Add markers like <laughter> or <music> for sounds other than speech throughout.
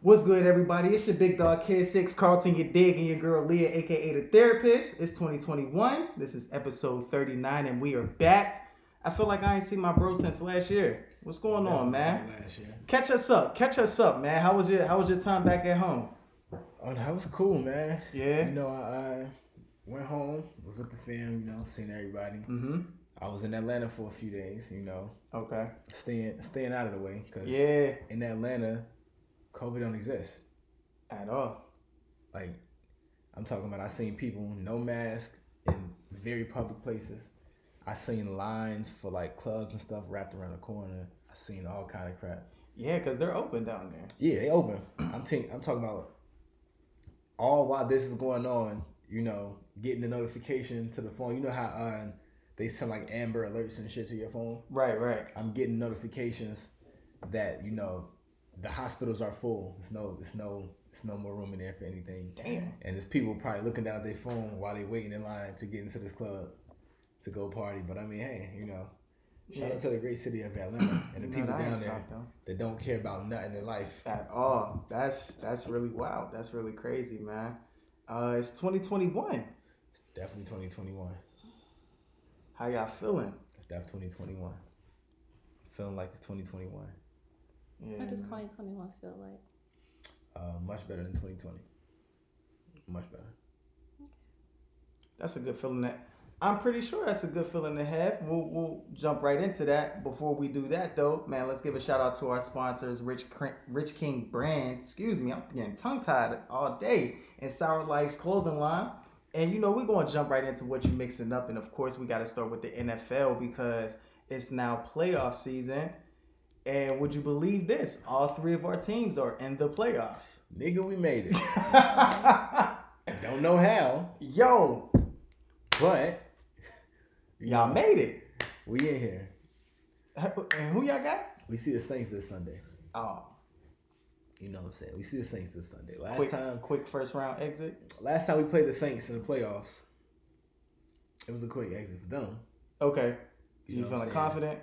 What's good, everybody? It's your big dog Kid Six Carlton, your dig, and your girl Leah, aka the therapist. It's 2021. This is episode 39, and we are back. I feel like I ain't seen my bro since last year. What's going on, man? Last year. Catch us up. Catch us up, man. How was your How was your time back at home? Oh, that was cool, man. Yeah. You know, I, I went home, was with the fam, you know, seeing everybody. Mm-hmm. I was in Atlanta for a few days, you know, Okay. staying staying out of the way because Yeah. in Atlanta, COVID don't exist. At all. Like, I'm talking about. I seen people no mask in very public places. I seen lines for like clubs and stuff wrapped around the corner. I seen all kind of crap. Yeah, cause they're open down there. Yeah, they open. <clears throat> I'm t- I'm talking about all while this is going on. You know, getting the notification to the phone. You know how uh, they send like Amber alerts and shit to your phone. Right. Right. I'm getting notifications that you know the hospitals are full. It's no, it's no, it's no more room in there for anything. Damn. And there's people probably looking down at their phone while they waiting in line to get into this club to go party. But I mean, hey, you know, shout Yeah. out to the great city of Atlanta and the <clears throat> No, people down there that don't care about nothing in life. At all. That's that's really wild. That's really crazy, man. Uh, it's 2021. It's definitely 2021. How y'all feeling? It's definitely 2021. Feeling like it's 2021. Yeah. What does 2021 feel like? Uh, much better than 2020. Much better. Okay. That's a good feeling. That I'm pretty sure that's a good feeling to have. We'll we'll jump right into that. Before we do that, though, man, let's give a shout out to our sponsors, Rich Cr- Rich King Brands. Excuse me, I'm getting tongue tied all day. And Sour Life Clothing Line. And you know we're gonna jump right into what you're mixing up, and of course we got to start with the NFL because it's now playoff season. And would you believe this? All three of our teams are in the playoffs. Nigga, we made it. <laughs> Don't know how, Yo, but y'all know, made it. we in here. And who y'all got? We see the Saints this Sunday. Oh, You know what I'm saying? We see the Saints this Sunday. Last quick, time, quick first round exit. last time we played the Saints in the playoffs, it was a quick exit for them. Okay, You you, know what I'm feeling confident?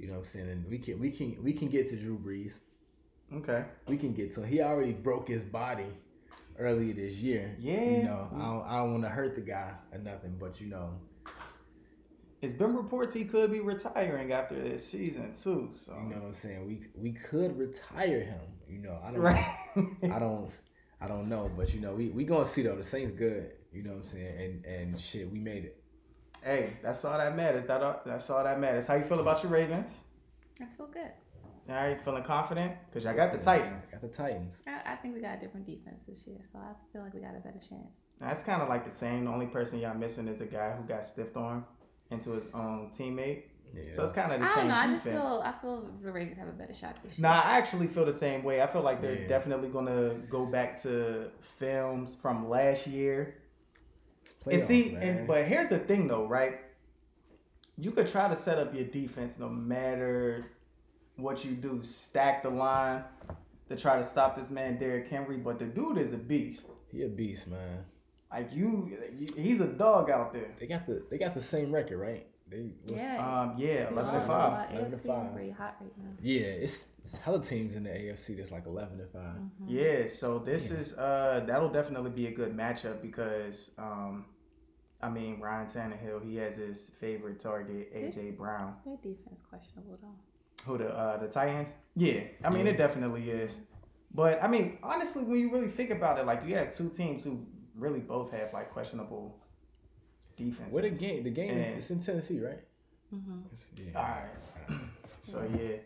You know what I'm saying? And we can we can we can get to Drew Brees. Okay, we can get to. He already broke his body earlier this year. Yeah. You know, I don't, I don't want to hurt the guy or nothing, but you know, it's been reports he could be retiring after this season too. So you know what I'm saying. We we could retire him. You know, I don't. right. I don't. I don't know, but you know, we we gonna see though. The Saints good. You know what I'm saying? And and shit, we made it. Hey, that's all that matters. That all, that's all that matters. How you feel about your Ravens? I feel good. All right, feeling confident? Cause y'all got the Titans. Got the Titans. I, I think we got a different defense this year, so I feel like we got a better chance. That's kind of like the same. The only person y'all missing is the guy who got stiffed arm into his own teammate. Yeah. So it's kind of the I same I don't know. I just feel I feel the Ravens have a better shot this year. Nah, I actually feel the same way. I feel like they're Yeah. definitely gonna go back to films from last year. It's and see, man. and but here's the thing though, right? You could try to set up your defense no matter what you do, stack the line to try to stop this man Derrick Henry, but the dude is a beast. he a beast, man. Like you, he's a dog out there. They got the they got the same record, right? They was, yeah. Um, yeah, we eleven to five. 11 to AFC is five. pretty hot right now. Yeah, it's, it's hella teams in the AFC that's like eleven to 5 Mm-hmm. Yeah, so this Yeah. is uh that'll definitely be a good matchup because um I mean Ryan Tannehill he has his favorite target AJ Brown. Their defense questionable though. Who the uh the Titans? Yeah, I mean Yeah. it definitely is. But I mean honestly, when you really think about it, like you have two teams who really both have like questionable defense. What a game! The game And- is in Tennessee, right? Mm-hmm. Yeah. All right. So yeah,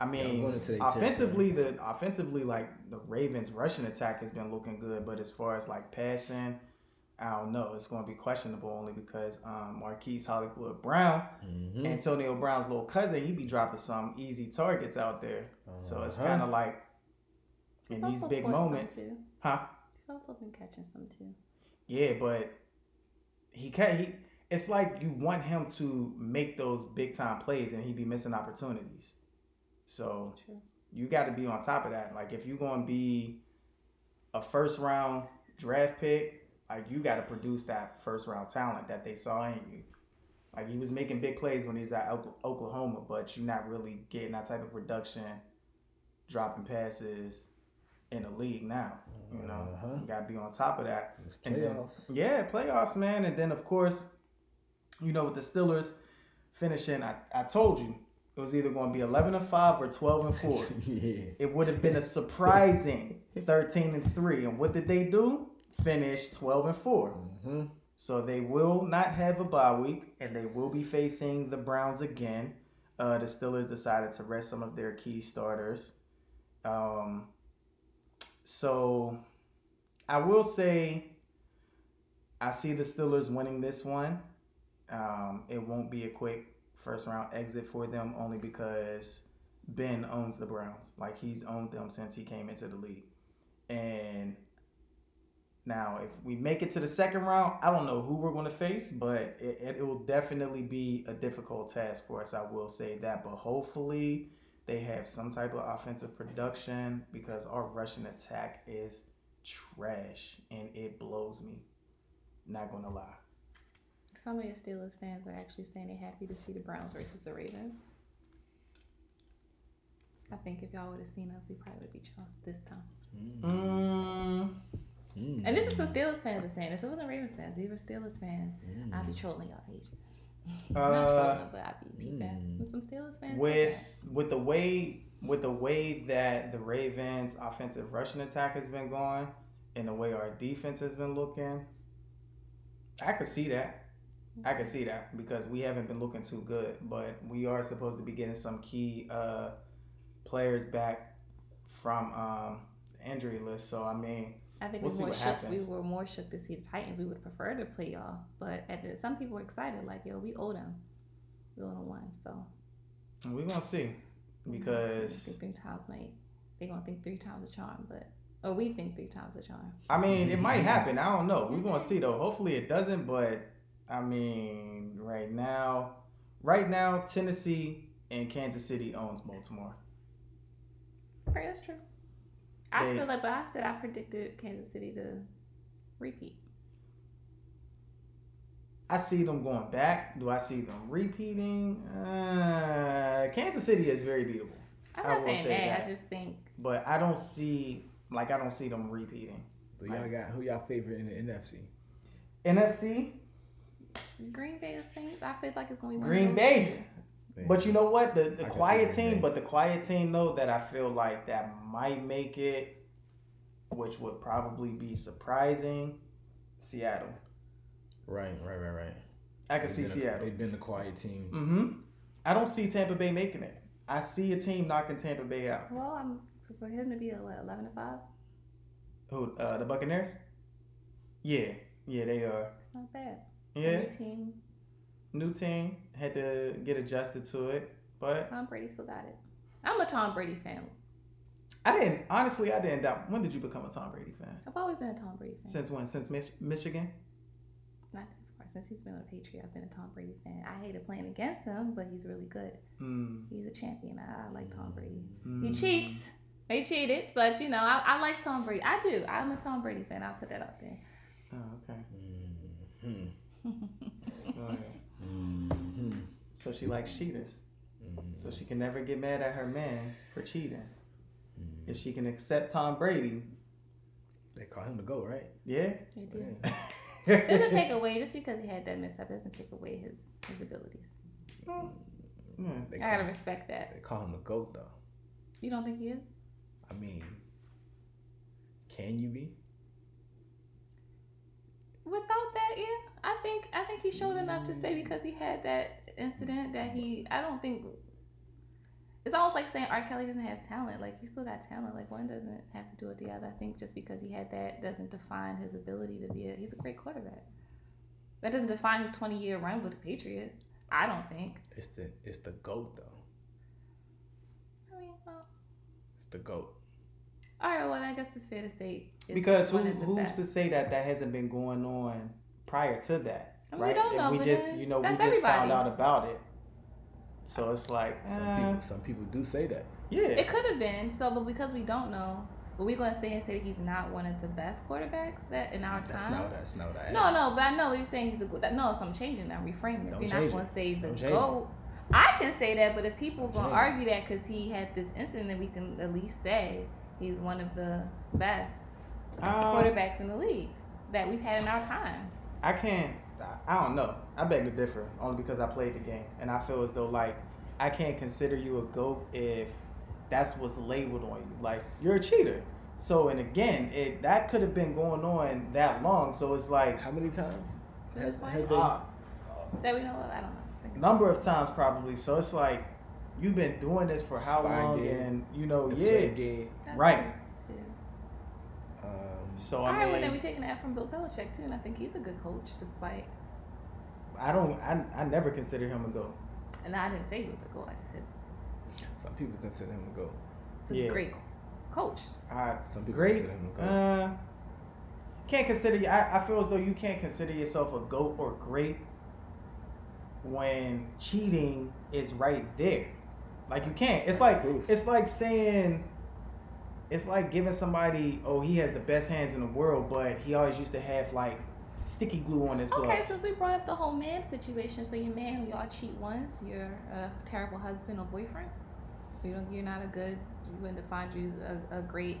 I mean, going offensively, the offensively, like the Ravens' rushing attack has been looking good, but as far as like passing, I don't know. It's going to be questionable only because um, Marquise Hollywood Brown, Mhm. Antonio Brown's little cousin, he be dropping some easy targets out there. So it's Uh-huh. kind of like in He's these big moments, huh? He's also been catching some too. Yeah, but he can he. It's like you want him to make those big time plays, and he be missing opportunities. So True. you got to be on top of that. Like if you're going to be a first round draft pick, like you got to produce that first round talent that they saw in you. Like he was making big plays when he's at Oklahoma, but you're not really getting that type of production, dropping passes, in the league now. You know, Uh-huh. you gotta be on top of that. It's And then- Yeah, playoffs, man. And then of course, you know, with the Steelers finishing, I, I told you it was either going to be eleven and five or twelve and four. <laughs> yeah. it would have been a surprising <laughs> thirteen and three. And what did they do? Finish twelve and four. hmm So they will not have a bye week, and they will be facing the Browns again. Uh, the Steelers decided to rest some of their key starters. Um, so I will say I see the Steelers winning this one. Um, it won't be a quick first round exit for them, only because Ben owns the Browns. Like he's owned them since he came into the league, and now, if we make it to the second round, I don't know who we're going to face, but it, it, will definitely be a difficult task for us. I will say that. But hopefully, they have some type of offensive production because our rushing attack is trash and it blows me. Not going to lie. Some of your Steelers fans are actually saying they're happy to see the Browns versus the Ravens. I think if y'all would have seen us, we probably would have beat y'all this time. Mm, Mm. And this is some Steelers fans are saying this. It wasn't Ravens fans. These were Steelers fans. Mm. I'll be trolling y'all page. Uh, Not trolling, but I'll be peeping. mm. Some Steelers fans. with that. with the way with the way that the Ravens offensive rushing attack has been going and the way our defense has been looking, I could see that. I could see that because we haven't been looking too good, but we are supposed to be getting some key uh, players back from um, injury list. So I mean, I think We'll we see were what shook. happens. We were more shook to see the Titans. We would prefer to play y'all, but at the, some people were excited. Like, yo, we owe them. We owe them one. So we're gonna see we gonna because see. Three times might they gonna think three times a charm, but or we think three times a charm. I mean, it might happen. I don't know. We're gonna see though. Hopefully, it doesn't. But I mean, right now, right now, Tennessee and Kansas City owns Baltimore. Okay, that's true. I They- feel like, but I said I predicted Kansas City to repeat. I see them going back. Do I see them repeating? Uh, Kansas City is very beatable, I'm not will saying say that. that. I just think but I don't see like I don't see them repeating. Who y'all got? Who y'all favorite in the NFC? NFC, Green Bay Saints. I feel like it's gonna be one Green of those Bay. But you know what? The the quiet team, but the quiet team though that I feel like that might make it, which would probably be surprising. Seattle. Right, right, right, right. I can They've see been a- Seattle. they've been the quiet team. Mm-hmm. I don't see Tampa Bay making it. I see a team knocking Tampa Bay out. Well, I'm for him to be a what, eleven to five. Who? Uh, the Buccaneers. Yeah, yeah, they are. It's not bad. Yeah, New team. New team had to get adjusted to it, but Tom Brady still got it. I'm a Tom Brady fan. I didn't. Honestly, I didn't doubt. When did you become a Tom Brady fan? I've always been a Tom Brady fan. Since when? Since Mich- Michigan? Not of course, since he's been a Patriot, I've been a Tom Brady fan. I hated playing against him, but he's really good. Mm, He's a champion. I, I like Tom Brady. mm. He cheats. He cheated, but you know, I, I like Tom Brady. I do. I'm a Tom Brady fan. I'll put that out there. Oh, okay. Mm-hmm. Go ahead. Mm-hmm. So she likes cheaters. So she can never get mad at her man for cheating. Mm-hmm. If she can accept Tom Brady, They call him the GOAT, right? yeah. They do. Yeah. It doesn't take away <laughs> just because he had that mishap. It doesn't take away his his abilities. Yeah. They I call, gotta respect that. they call him the GOAT, though. You don't think he is? I mean, can you be? Without that, yeah, I think I think he showed enough to say because he had that incident that he. I don't think it's almost like saying R. Kelly doesn't have talent. Like he still got talent. Like one doesn't have to do with the other. I think just because he had that doesn't define his ability to be a. He's a great quarterback. That doesn't define his twenty year run with the Patriots. I don't think. It's the it's the GOAT, though. I mean, well, It's the GOAT. all right. Well, I guess it's fair to say it's Because who, of the who's best. to say that that hasn't been going on prior to that? I mean, we right? don't And know, we just, you know, we that's just found out about it. So it's like, Some eh, people some people do say that. yeah. It could have been so, but because we don't know, but we're gonna say and say that he's not one of the best quarterbacks that in our That's time. not that's not what I no, asked. no, but I know what you're saying he's a good. No, so I'm changing that. Reframing it. Don't We're not gonna say the goat. I can say that, but if people Don't gonna change it. argue that because he had this incident, then we can at least say he's one of the best Um, quarterbacks in the league that we've had in our time. I can't. I don't know. I beg to differ, only because I played the game, and I feel as though like I can't consider you a goat if that's what's labeled on you. Like you're a cheater. So and again, it that could have been going on that long. So it's like How many times? Has- Has, has has they, uh, That we know of, I don't know. I think it's- number of times probably. So it's like you've been doing this for how Spy long, game, and you know, the yeah. Game, That's right. True, So All I right, mean, well then we taking that from Bill Belichick too, and I think he's a good coach, despite. I don't. I, I never consider him a goat. And I didn't say he was a goat. I just said some people consider him a goat. it's a Yeah. great coach. I Some people great. consider him a goat. Uh, can't consider. I, I feel as though you can't consider yourself a goat or great when cheating is right there. Like you can't. It's like it's like saying. It's like giving somebody, oh, he has the best hands in the world, but he always used to have like sticky glue on his gloves. Okay, since we brought up the whole man situation, so your man, y'all cheat once, you're a terrible husband or boyfriend. You don't, you're not a good. You wouldn't define you as a, a great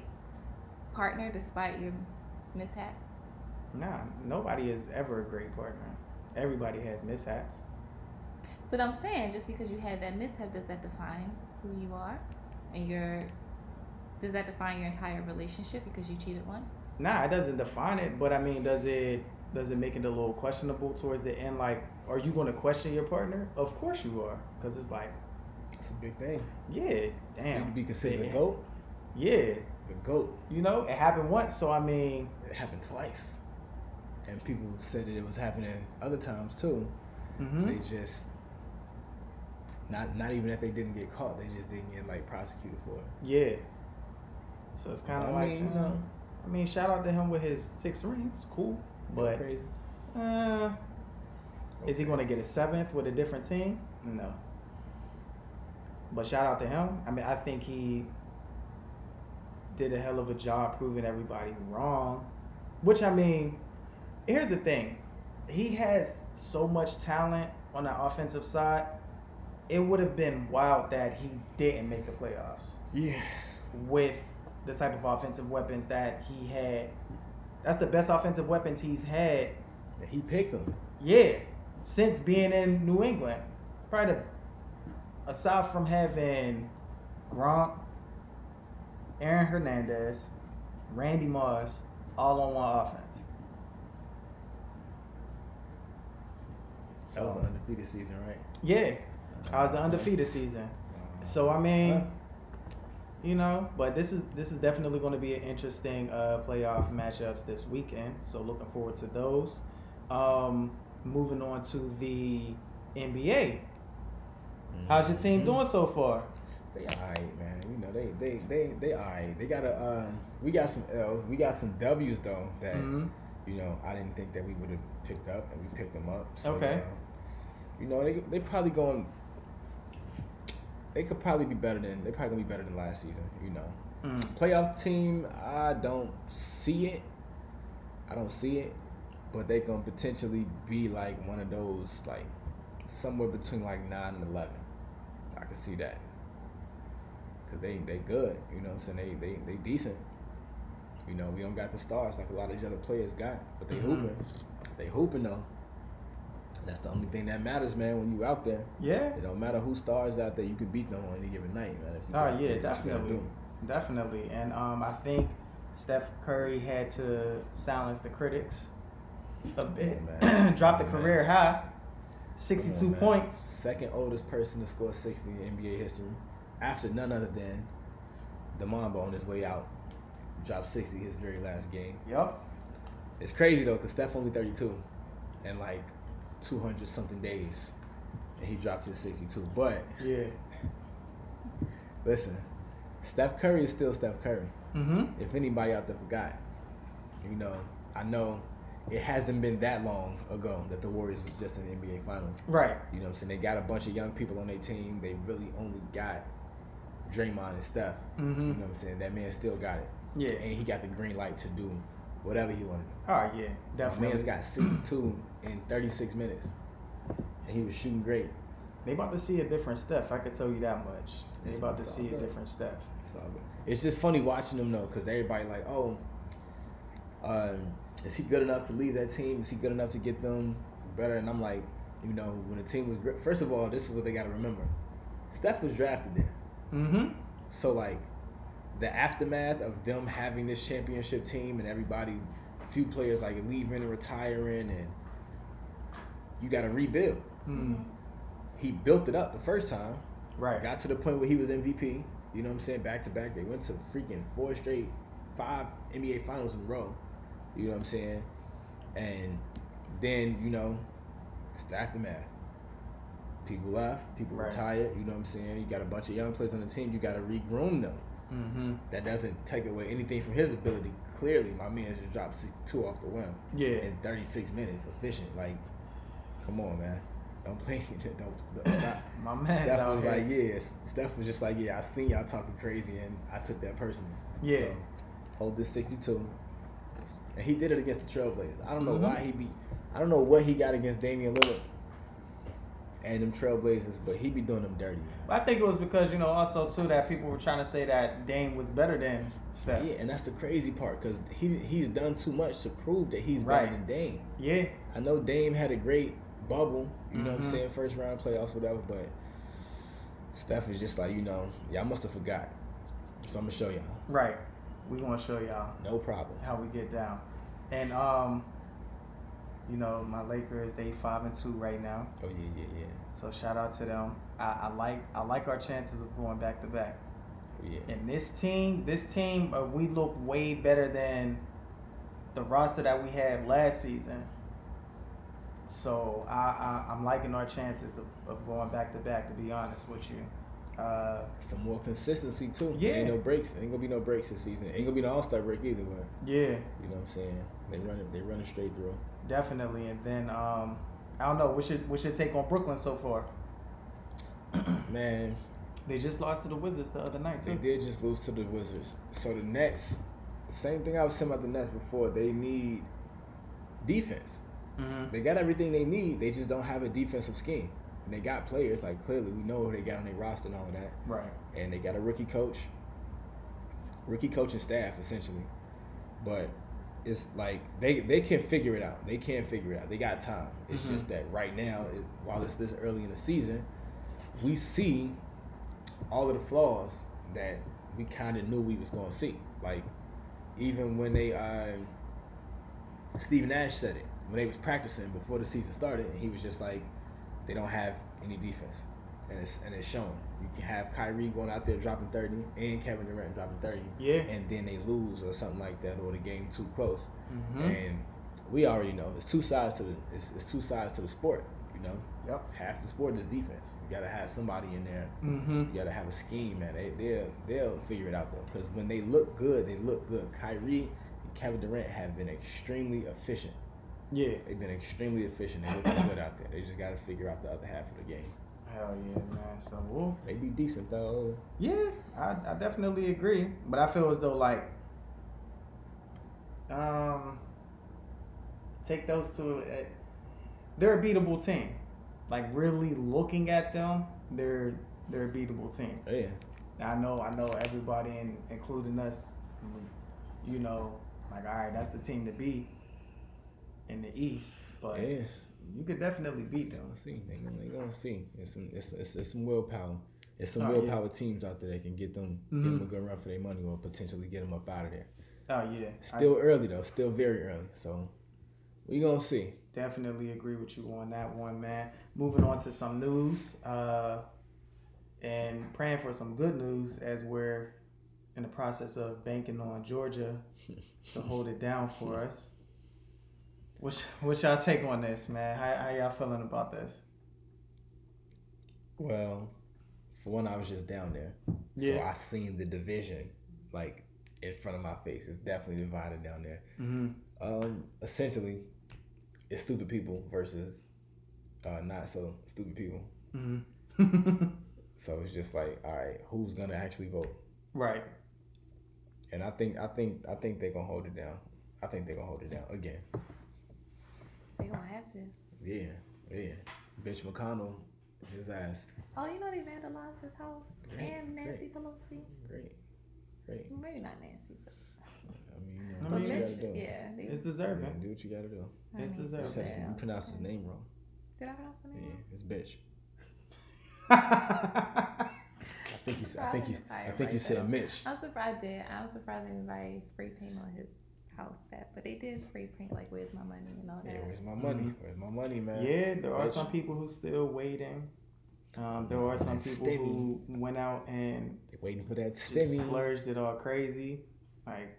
partner despite your mishap. Nah, nobody is ever a great partner. Everybody has mishaps. But I'm saying, just because you had that mishap, does that define who you are, and your does that define your entire relationship because you cheated once? Nah, it doesn't define it, but I mean, does it does it make it a little questionable towards the end? Like, are you going to question your partner? Of course you are, because it's like, It's a big thing. yeah, For you damn, be considered Yeah. a goat, yeah, the goat. you know, it happened once, so I mean, It happened twice, and people said that it was happening other times too. hmm They just not not even if they didn't get caught, they just didn't get like prosecuted for it. yeah. So it's kind of like, mean, you know, I mean, shout out to him with his six rings, cool, but crazy. uh, is he going to get a seventh with a different team? No. But shout out to him. I mean, I think he did a hell of a job proving everybody wrong. Which I mean, here's the thing. He has so much talent on the offensive side. It would have been wild that he didn't make the playoffs Yeah, with the type of offensive weapons that he had. That's the best offensive weapons he's had he picked them. yeah, since being in New England, probably the, aside from having Gronk, Aaron Hernandez, Randy Moss, all on one offense. That was the undefeated season, right? yeah, I was the undefeated season. Uh, so I mean? You know, but this is this is definitely going to be an interesting uh, playoff matchups this weekend. So looking forward to those. Um, moving on to the NBA. How's your team Mhm. doing so far? They alright, man. You know, they they they they alright. They got a uh, we got some L's. We got some W's though that Mhm. you know I didn't think that we would have picked up, and we picked them up. So, Okay. uh, you know, they they probably going. They could probably be better than they probably gonna be better than last season. You know, Mm. playoff team. I don't see it. I don't see it, but they gonna potentially be like one of those like somewhere between like nine and eleven. I can see that because they they good. You know what I'm saying? They they they decent. You know, we don't got the stars like a lot of these other players got, but they Mhm. hooping. They hooping though. That's the only thing that matters, man. When you out there, Yeah. it don't matter who stars out there. You could beat them on any given night, man. Oh yeah, there, definitely, definitely. And um, I think Steph Curry had to silence the critics a bit. <clears throat> man. Dropped the career high, Come on, sixty-two man. points. Second oldest person to score 60 in NBA history, after none other than the Mamba on his way out. Dropped 60 his very last game. Yup. It's crazy though, cause Steph only 32, and like 200 something days, and he dropped his 62. But Yeah. <laughs> listen, Steph Curry is still Steph Curry. Mm-hmm. If anybody out there forgot, you know, I know it hasn't been that long ago that the Warriors was just in the NBA Finals. Right. You know what I'm saying? They got a bunch of young people on their team. They really only got Draymond and Steph. Mm-hmm. You know what I'm saying? That man still got it. Yeah. And he got the green light to do whatever he wanted. Oh yeah, definitely. man's got 62 in 36 minutes. And he was shooting great. They about to see a different Steph. I could tell you that much. They It's- about to see a different Steph. It's all good. It's just funny watching them though, because everybody like, oh, um, is he good enough to lead that team? Is he good enough to get them better? And I'm like, you know, when the team was great. First of all, this is what they got to remember: Steph was drafted there, Mm-hmm. so like the aftermath of them having this championship team and everybody, few players like leaving and retiring, and you got to rebuild. Mm. He built it up the first time. Right. Got to the point where he was MVP. You know what I'm saying? Back to back. They went to freaking four straight, five NBA finals in a row. You know what I'm saying? And then, you know, it's the aftermath. People left, people Right. retired. You know what I'm saying? You got a bunch of young players on the team. You got to regroom them. Mm-hmm. That doesn't take away anything from his ability. Clearly, my man just dropped 62 off the whim Yeah. in 36 minutes, efficient. Like, come on, man. Don't play. <laughs> Don't, don't <coughs> stop. My man. Steph was here. like, yeah. Steph was just like, yeah. I seen y'all talking crazy, and I took that person. Yeah. So, hold this sixty-two, and he did it against the Trailblazers. I don't know Mhm. why he be. I don't know what he got against Damian Lillard and them Trailblazers, but he be doing them dirty. I think it was because you know also too that people were trying to say that Dame was better than Steph. Yeah, and that's the crazy part because he he's done too much to prove that he's Right. better than Dame. Yeah. I know Dame had a great bubble, you know what. I'm saying, first round playoffs, whatever, but Steph is just like, you know, y'all must have forgot. So I'm gonna show y'all. Right. We gonna show y'all No problem. how we get down, and um, you know my Lakers they five and two right now. Oh yeah, yeah, yeah. So shout out to them. I, I like I like our chances of going back to back. Oh, yeah. And this team, this team, uh, we look way better than the roster that we had last season. So I, I I'm liking our chances of, of going back to back. To be honest with you, uh, Some more consistency too. Yeah. Ain't no breaks. Ain't gonna be no breaks this season. Ain't gonna be no All Star break either. But yeah, you know what I'm saying? They run it. They run it straight through. Definitely. And then um, I don't know. What's your what's your take on Brooklyn so far? <clears throat> Man, They just lost to the Wizards the other night Too. they did just lose to the Wizards. So the Nets, same thing I was saying about the Nets before. They need defense. Mm-hmm. They got everything they need. They just don't have a defensive scheme. And they got players like clearly we know who they got on their roster and all of that. Right. and they got a rookie coach, rookie coaching staff essentially. But it's like they they can figure it out. They can figure it out. They got time. It's Mhm. just that right now, it, while it's this early in the season, we see all of the flaws that we kind of knew we was going to see. Like even when they um, Steve Nash said it when they was practicing before the season started, and he was just like, they don't have any defense, and it's and it's showing. You can have Kyrie going out there dropping thirty, and Kevin Durant dropping thirty, Yeah. and then they lose or something like that, or the game too close. Mm-hmm. And we already know it's two sides to the it's, it's two sides to the sport. You know, Yep. half the sport is defense. You gotta have somebody in there. Mm-hmm. You gotta have a scheme, man. They they'll they'll figure it out though, because when they look good, they look good. Kyrie and Kevin Durant have been extremely efficient. Yeah. They've been extremely efficient. They look good out there. They just got to figure out the other half of the game. Hell yeah, man. So we'll They be decent though. Yeah, I, I definitely agree. But I feel as though like um take those two uh, they're a beatable team. Like really looking at them, they're they're a beatable team. Oh, yeah, I know I know everybody in, including us you know, like all right, that's the team to beat in the East, but yeah. You could definitely beat them. gonna see. They gonna, they gonna see. It's some it's, it's, it's some willpower. It's some Oh, yeah. willpower teams out there that can get them get Mhm. them a good run for their money or potentially get them up out of there. Oh yeah. I- Still early though. Still very early. So we gonna see. Definitely agree with you on that one, man. Moving on to some news, uh, and praying for some good news as we're in the process of banking on Georgia <laughs> to hold it down for us. What's, what's y'all take on this, man? How, how y'all feeling about this? Well, for one, I was just down there, so I seen the division like in front of my face. It's definitely divided down there. Mm-hmm. Um, essentially, it's stupid people versus uh, not so stupid people. Mm-hmm. <laughs> So it's just like, all right, who's gonna actually vote? right. And I think, I think, I think they're gonna hold it down. I think they're gonna hold it down again. They gonna have to. Yeah, yeah. Bitch McConnell His ass. Oh, you know they vandalized his house Great, and Nancy Pelosi. Great. Great. Maybe not Nancy, but, I mean, you I know, but do what you Mitch. gotta do. Yeah, they, It's Yeah, deserving. do what you gotta do. I it's mean, deserved. You, said his- you pronounced his name wrong. Did I pronounce the name? Yeah, name? it's bitch. <laughs> I I think you. said- I think you. I think you said. Mitch. I'm surprised did. I'm surprised anybody spray paint on his house that, but they did spray paint like "Where's my money" and all that. Yeah, where's my money? Where's my money, man? Yeah, there are Bitch. some people who still waiting. Um, there are some people stimmy. who went out and They're waiting for that just stimmy. splurged it all crazy. Like,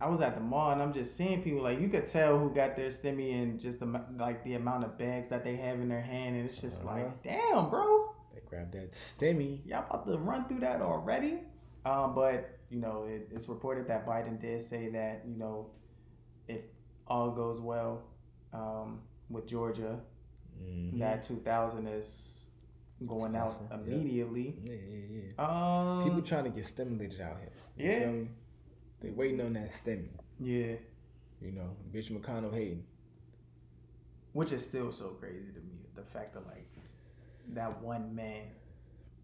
I was at the mall and I'm just seeing people like you could tell who got their stimmy and just the, like the amount of bags that they have in their hand, and it's just Uh-huh. like, damn, bro, They grabbed that stimmy. y'all about to run through that already? Um, but you know, it, it's reported that Biden did say that you know, if all goes well um, with Georgia, Mhm. that 2000 is going It's out possible, yeah. immediately. Yeah, yeah, yeah. Um, People trying to get stimulated out here. You Yeah. feel me? They waiting on that stimmy. yeah, You know, bitch McConnell hating. which is still so crazy to me. The fact that like that one man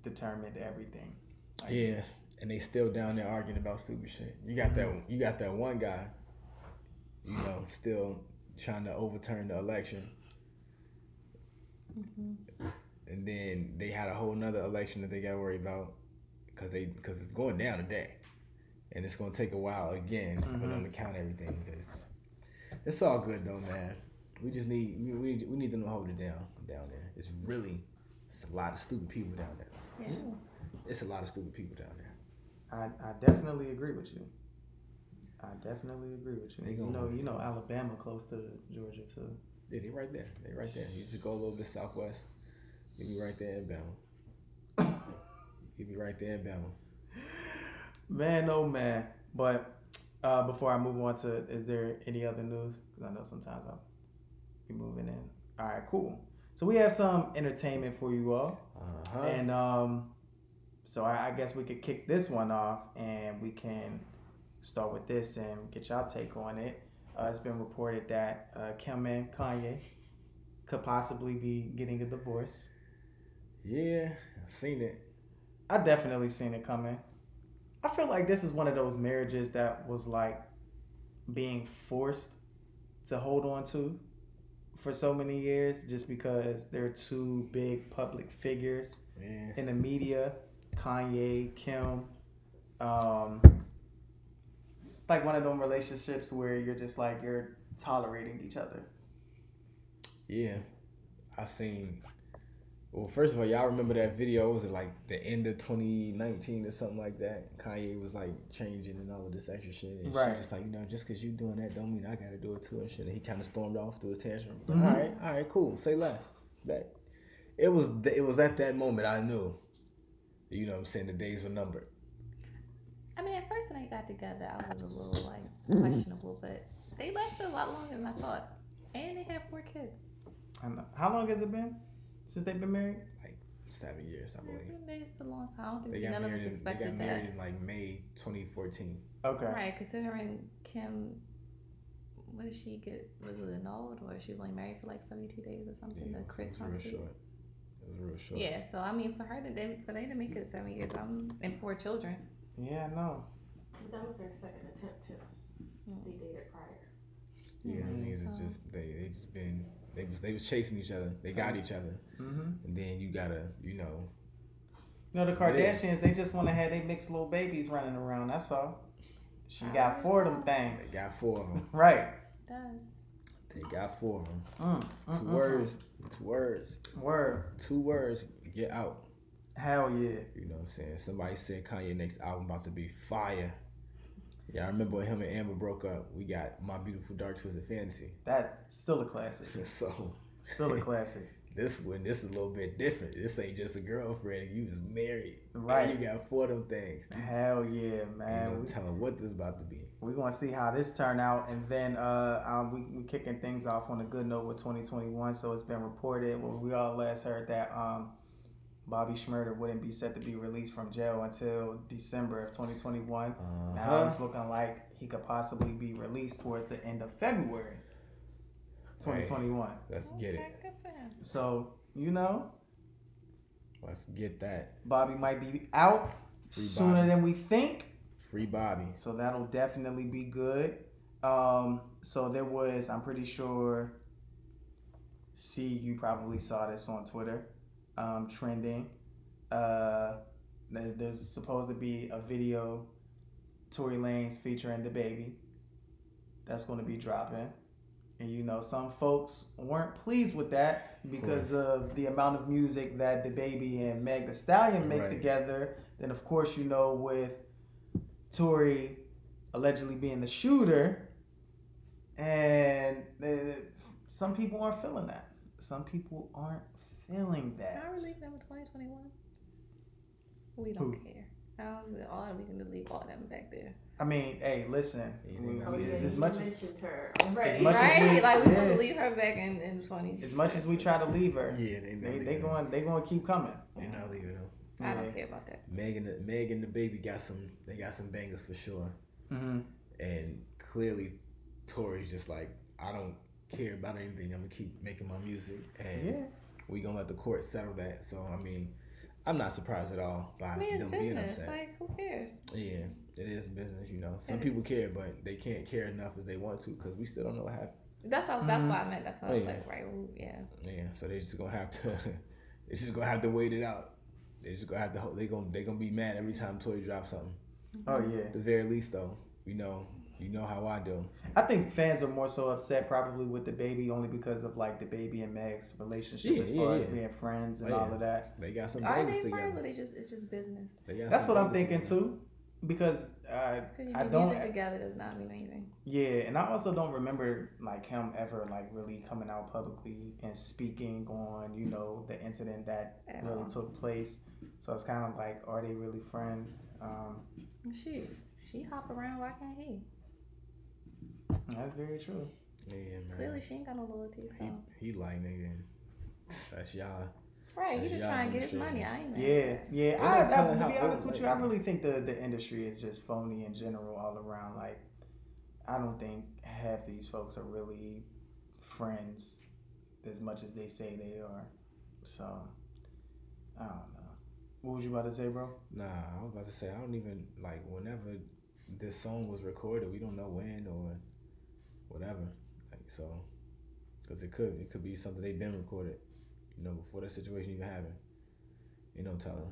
determined everything. Like, Yeah, and they still down there arguing about stupid shit. You got that. You got that one guy. You know, still trying to overturn the election, hmm and then they had a whole nother election that they got to worry about because they because it's going down today, and it's gonna take a while again for them to count everything. Cause it's all good though, man. We just need we, we, we need them to hold it down down there. It's really it's a lot of stupid people down there. Yeah. It's a lot of stupid people down there. I, I definitely agree with you. I definitely agree with you. You know, you know, Alabama close to Georgia too. Yeah, they right there. They right there. You just go a little bit southwest. You be right there in Bama. You be right there in Bama. Man, oh man. But uh, before I move on to, is there any other news? Because I know sometimes I'll be moving in. All right, cool. So we have some entertainment for you all. Uh-huh. And um, so I, I guess we could kick this one off and we can start with this and get y'all take on it. Uh, it's been reported that uh, Kim and Kanye could possibly be getting a divorce. yeah, I've seen it. I definitely seen it coming. I feel like this is one of those marriages that was like being forced to hold on to for so many years just because they're two big public figures Yeah. in the media. Kanye, Kim. Um, it's like one of them relationships where you're just like you're tolerating each other. Yeah. I seen well, first of all, y'all remember that video? Was it like the end of 2019 or something like that? Kanye was like changing and all of this extra shit, and Right. she just like, you know, just because you're doing that don't mean I got to do it too and shit. And he kind of stormed off through his tantrum. Like, Mhm. All right, all right, cool. Say less. That it was. It was at that moment I knew. You know, what I'm saying the days were numbered. I mean, at first when they got together, I was a little like questionable, but they lasted a lot longer than I thought, and they have four kids. I know. How long has it been since they've been married? Like Seven years, I believe. It's a long time. I don't They think got none of us married. In, they got married that. in like May 2014. Okay. Right, considering Kim, what did she get? Was it annulled or she was only married for like seventy two days or something? Yeah, to it was, Kris real Humphries. short. It was real short. Yeah, so I mean, for her to they, for they to make it seven years, I'm and four children. Yeah, no. But that was their second attempt too. Mm. They dated prior. Yeah, Yeah, niggas is so- just they they just been they was they was chasing each other. They got each other, Mm-hmm. and then you gotta you know You know the Kardashians, they just want to have they mixed little babies running around. That's all. She got four of them they things. got four of them. She Right. does. They got four of them. Mm, mm, Two mm, words. Two words. mm. Word. Two words. Get out. Hell yeah. You know what I'm saying? Somebody said Kanye next album about to be fire. Yeah, I remember when him and Amber broke up. We got My Beautiful Dark Twisted Fantasy. That's still a classic. <laughs> So Still a <laughs> classic. This one, this is a little bit different. This ain't just a girlfriend. You was married. Right. You got four of them things. Hell yeah, You man. know, We- tell them what this about to be. We're gonna see how this turn out, and then uh, um, we we kicking things off on a good note with 2021. So it's been reported. Well, we all last heard that um, Bobby Shmurda wouldn't be set to be released from jail until December of 2021. Now Uh-huh. it's looking like he could possibly be released towards the end of February 2021. Let's get it. Good for him. So you know, Let's get that. Bobby might be out Free sooner Bobby. than we think. Free Bobby. So that'll definitely be good. Um, so there was, I'm pretty sure, see, you probably saw this on Twitter, um, trending. Uh, there's supposed to be a video, Tory Lanez featuring DaBaby, that's going to be dropping. And you know, some folks weren't pleased with that because of the amount of music that DaBaby and Meg the Stallion make Right. together. Then, of course, you know, with Tory allegedly being the shooter, and uh, some people aren't feeling that. Some people aren't feeling Can that. I release them in 2021? We don't Who? care. I don't, all we can delete all them back there. I mean, hey, listen. Yeah, we- Oh, we- yeah, as much as mentioned her. as much as we- like we yeah. gonna leave her back in, in 20. as much as we try to leave her, Yeah, they they they going they going to keep coming. They're not leaving them. I don't Yeah. care about that. Meg and the Meg and DaBaby got some. They got some bangers for sure. hmm And clearly, Tory's just like I don't care about anything. I'm gonna keep making my music, and Yeah. we gonna let the court settle that. So I mean, I'm not surprised at all by I mean, it's them being upset. Like, who cares? Yeah, it is business. You know, some people care, but they can't care enough as they want to because we still don't know what happened. That's what, that's Mhm. why I meant. That's why I Oh, was yeah. like, right? Ooh, yeah. Yeah, so they're just gonna have to. <laughs> they just gonna have to wait it out. They're just gonna have to. ho- They gonna they gonna be mad every time Tory drops something. Oh yeah. At the very least, though, you know, you know how I do. I think fans are more so upset probably with DaBaby only because of like DaBaby and Meg's relationship Yeah, as yeah, far as yeah. being friends and Oh, all of that. They got some Are bangers they friends together. or they just it's just business? They got That's what I'm thinking together. too, because Because I do don't. music together does not mean anything. Yeah, and I also don't remember like him ever like really coming out publicly and speaking on you know the incident that At really all. took place. So it's kind of like, are they really friends? Um, Shoot, she hop around. Why can't he? That's very true. Yeah, man. Clearly, she ain't got no loyalty. So. He, he like nigga. That's y'all. Right, he just trying to get his money. I ain't mad. Yeah, yeah. They're I, not I, to be honest old, with you, I really think the the industry is just phony in general all around. Like, I don't think half these folks are really friends as much as they say they are. So, I don't know. What was you about to say, bro? Nah, I was about to say I don't even like whenever this song was recorded. We don't know when or whatever. Like so, because it could it could be something they've been recorded. You know, before that situation even happened. You know, Tyler.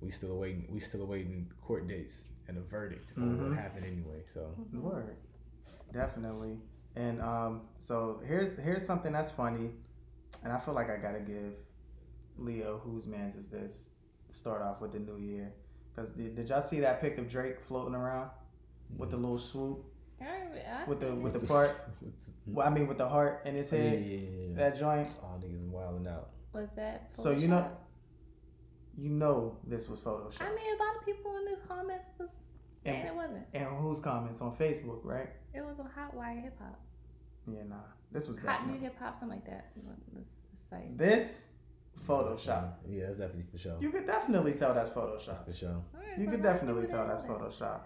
We still awaiting. We still awaiting court dates and a verdict on Mhm. what happened anyway. So Word, definitely. And um, so here's here's something that's funny, and I feel like I gotta give Leo, whose man's is this, start off with the new year. Cause did, did y'all see that pic of Drake floating around with the little swoop I, I with the with the part? Well, I mean with the heart in his yeah, yeah, head, yeah, yeah. that joint. All niggas wilding out. was that. So you know, you know this was Photoshop. I mean, a lot of people in the comments was saying And- it wasn't. and whose comments on Facebook, right? It was on Hotwire Hip Hop, Yeah, nah. This was Hot New Hip Hop, something like that. This site. this Photoshop. Yeah, that's definitely for sure. You could definitely tell that's That's Photoshop. for sure. Alright, You but could a lot of definitely tell didn't that's know. Photoshop.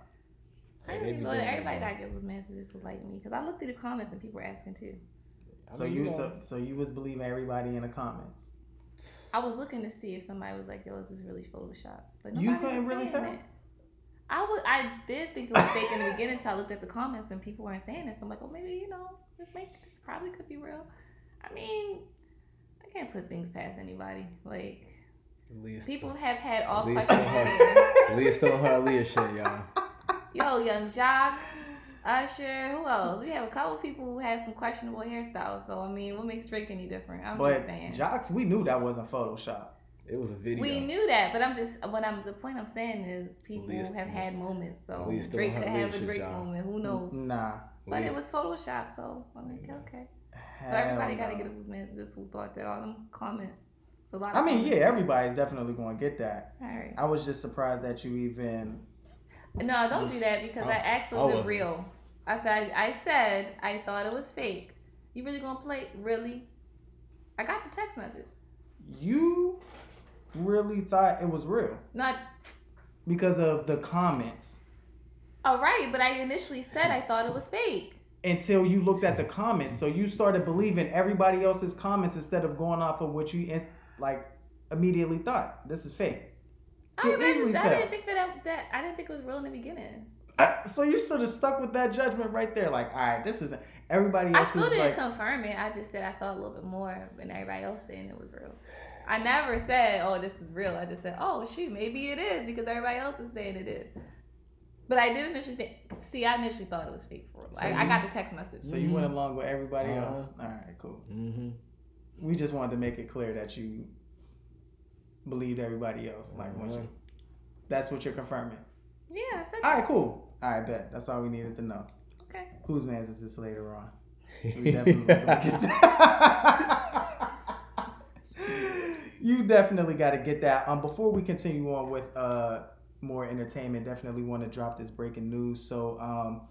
I Hey, didn't even know that that everybody got to give those messages to like me because I looked through the comments and people were asking too. I So mean, you know, so so you was believing everybody in the comments. I was looking to see if somebody was like, "Yo, this is this really Photoshop?" But You nobody couldn't was really saying tell? it. I was. I did think it was fake in the beginning until I looked at the comments and people weren't saying this. So I'm like, "Oh, maybe you know, this make this probably could be real." I mean, I can't put things past anybody. Like Leah's people have had all Leah's questions. still for me. Leah's still on her Leah shit, y'all. <laughs> Yo, Young Joc, Usher, who else? We have a couple people who had some questionable hairstyles. So I mean, what makes Drake any different? I'm But just saying. jocks, we knew that wasn't Photoshop. It was a video. We knew that, but I'm just what I'm the point I'm saying is people Leah's- have had moments, so Drake could have a Leah Drake y'all. moment. Who knows? Nah. But Leah- it was Photoshop, so I'm like, Yeah. okay. So Hell everybody got to get a whose man is this who thought that all them comments. It's a lot. I mean, yeah, comments. everybody's definitely going to get that. All right. I was just surprised that you even. No, don't do that because I- I asked was it wasn't. real. I said I said I thought it was fake. You really gonna play? Really? I got the text message. You really thought it was real Not because of the comments all right, but I initially said I thought it was fake. until you looked at the comments. So you started believing everybody else's comments instead of going off of what you inst- like immediately thought this is fake. I, You didn't- easily I tell. didn't think that, I- that I didn't think it was real in the beginning. Uh, So you sort of stuck with that judgment right there, like, all right, this isn't. Everybody I else still is didn't like, confirm it. I just said I thought a little bit more than everybody else saying it was real. I never said, "Oh, this is real." I just said, "Oh, shoot, maybe it is," because everybody else is saying it is. But I did initially think. See, I initially thought it was fake for real. So I, I got the text message. so you went along with everybody Uh-huh. else. All right, cool. Mm-hmm. We just wanted to make it clear that you believed everybody else. Like, once you, that's what you're confirming. Yeah, I. All right, cool. All right, bet. That's all we needed to know. Okay. Whose man's is this later on? <laughs> We definitely gonna get that. <laughs> you definitely got to get that. Um, before we continue on with uh more entertainment, definitely want to drop this breaking news. So, um,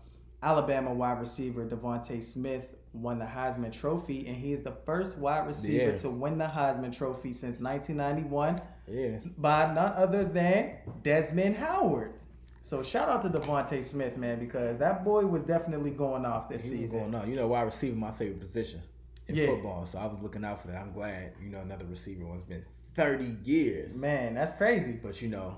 Alabama wide receiver DeVonta Smith won the Heisman Trophy, and he is the first wide receiver Yeah. to win the Heisman Trophy since 1991 yeah. by none other than Desmond Howard. So shout out to DeVonta Smith, man, because that boy was definitely going off this He was season. going on. You know, wide receiver my favorite position in Yeah. football. So I was looking out for that. I'm glad, you know, another receiver one. It's been 30 years. Man, that's crazy. But you know,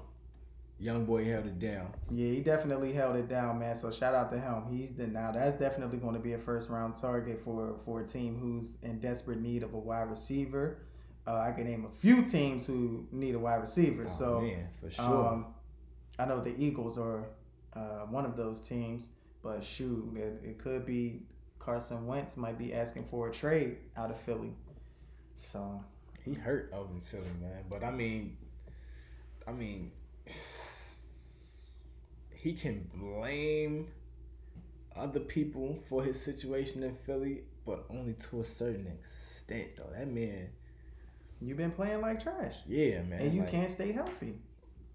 young boy held it down. Yeah, he definitely held it down, man. So shout out to him. He's the now that's definitely going to be a first round target for for a team who's in desperate need of a wide receiver. Uh, I can name a few teams who need a wide receiver. Oh, so man, for sure. Um, I know the Eagles are uh, one of those teams, but shoot, it, it could be Carson Wentz might be asking for a trade out of Philly. So he hurt over in Philly, man. But I mean, I mean, he can blame other people for his situation in Philly, but only to a certain extent, though. That man, you've been playing like trash, yeah, man. and you like, can't stay healthy.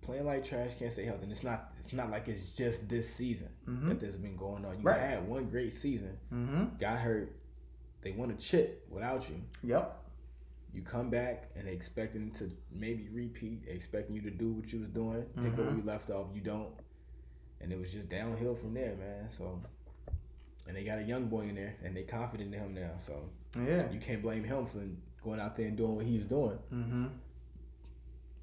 playing like trash, can't stay healthy. And it's not, it's not like it's just this season Mhm. that this has been going on. You Right. had one great season, Mm-hmm. got hurt. They won a chip without you. Yep. you come back and they expecting to maybe repeat, expecting you to do what you was doing, pick up where Mhm. you left off, you don't, and it was just downhill from there, man. So, and they got a young boy in there, and they confident in him now, so Yeah. you can't blame him for going out there and doing what he was doing. Mm-hmm.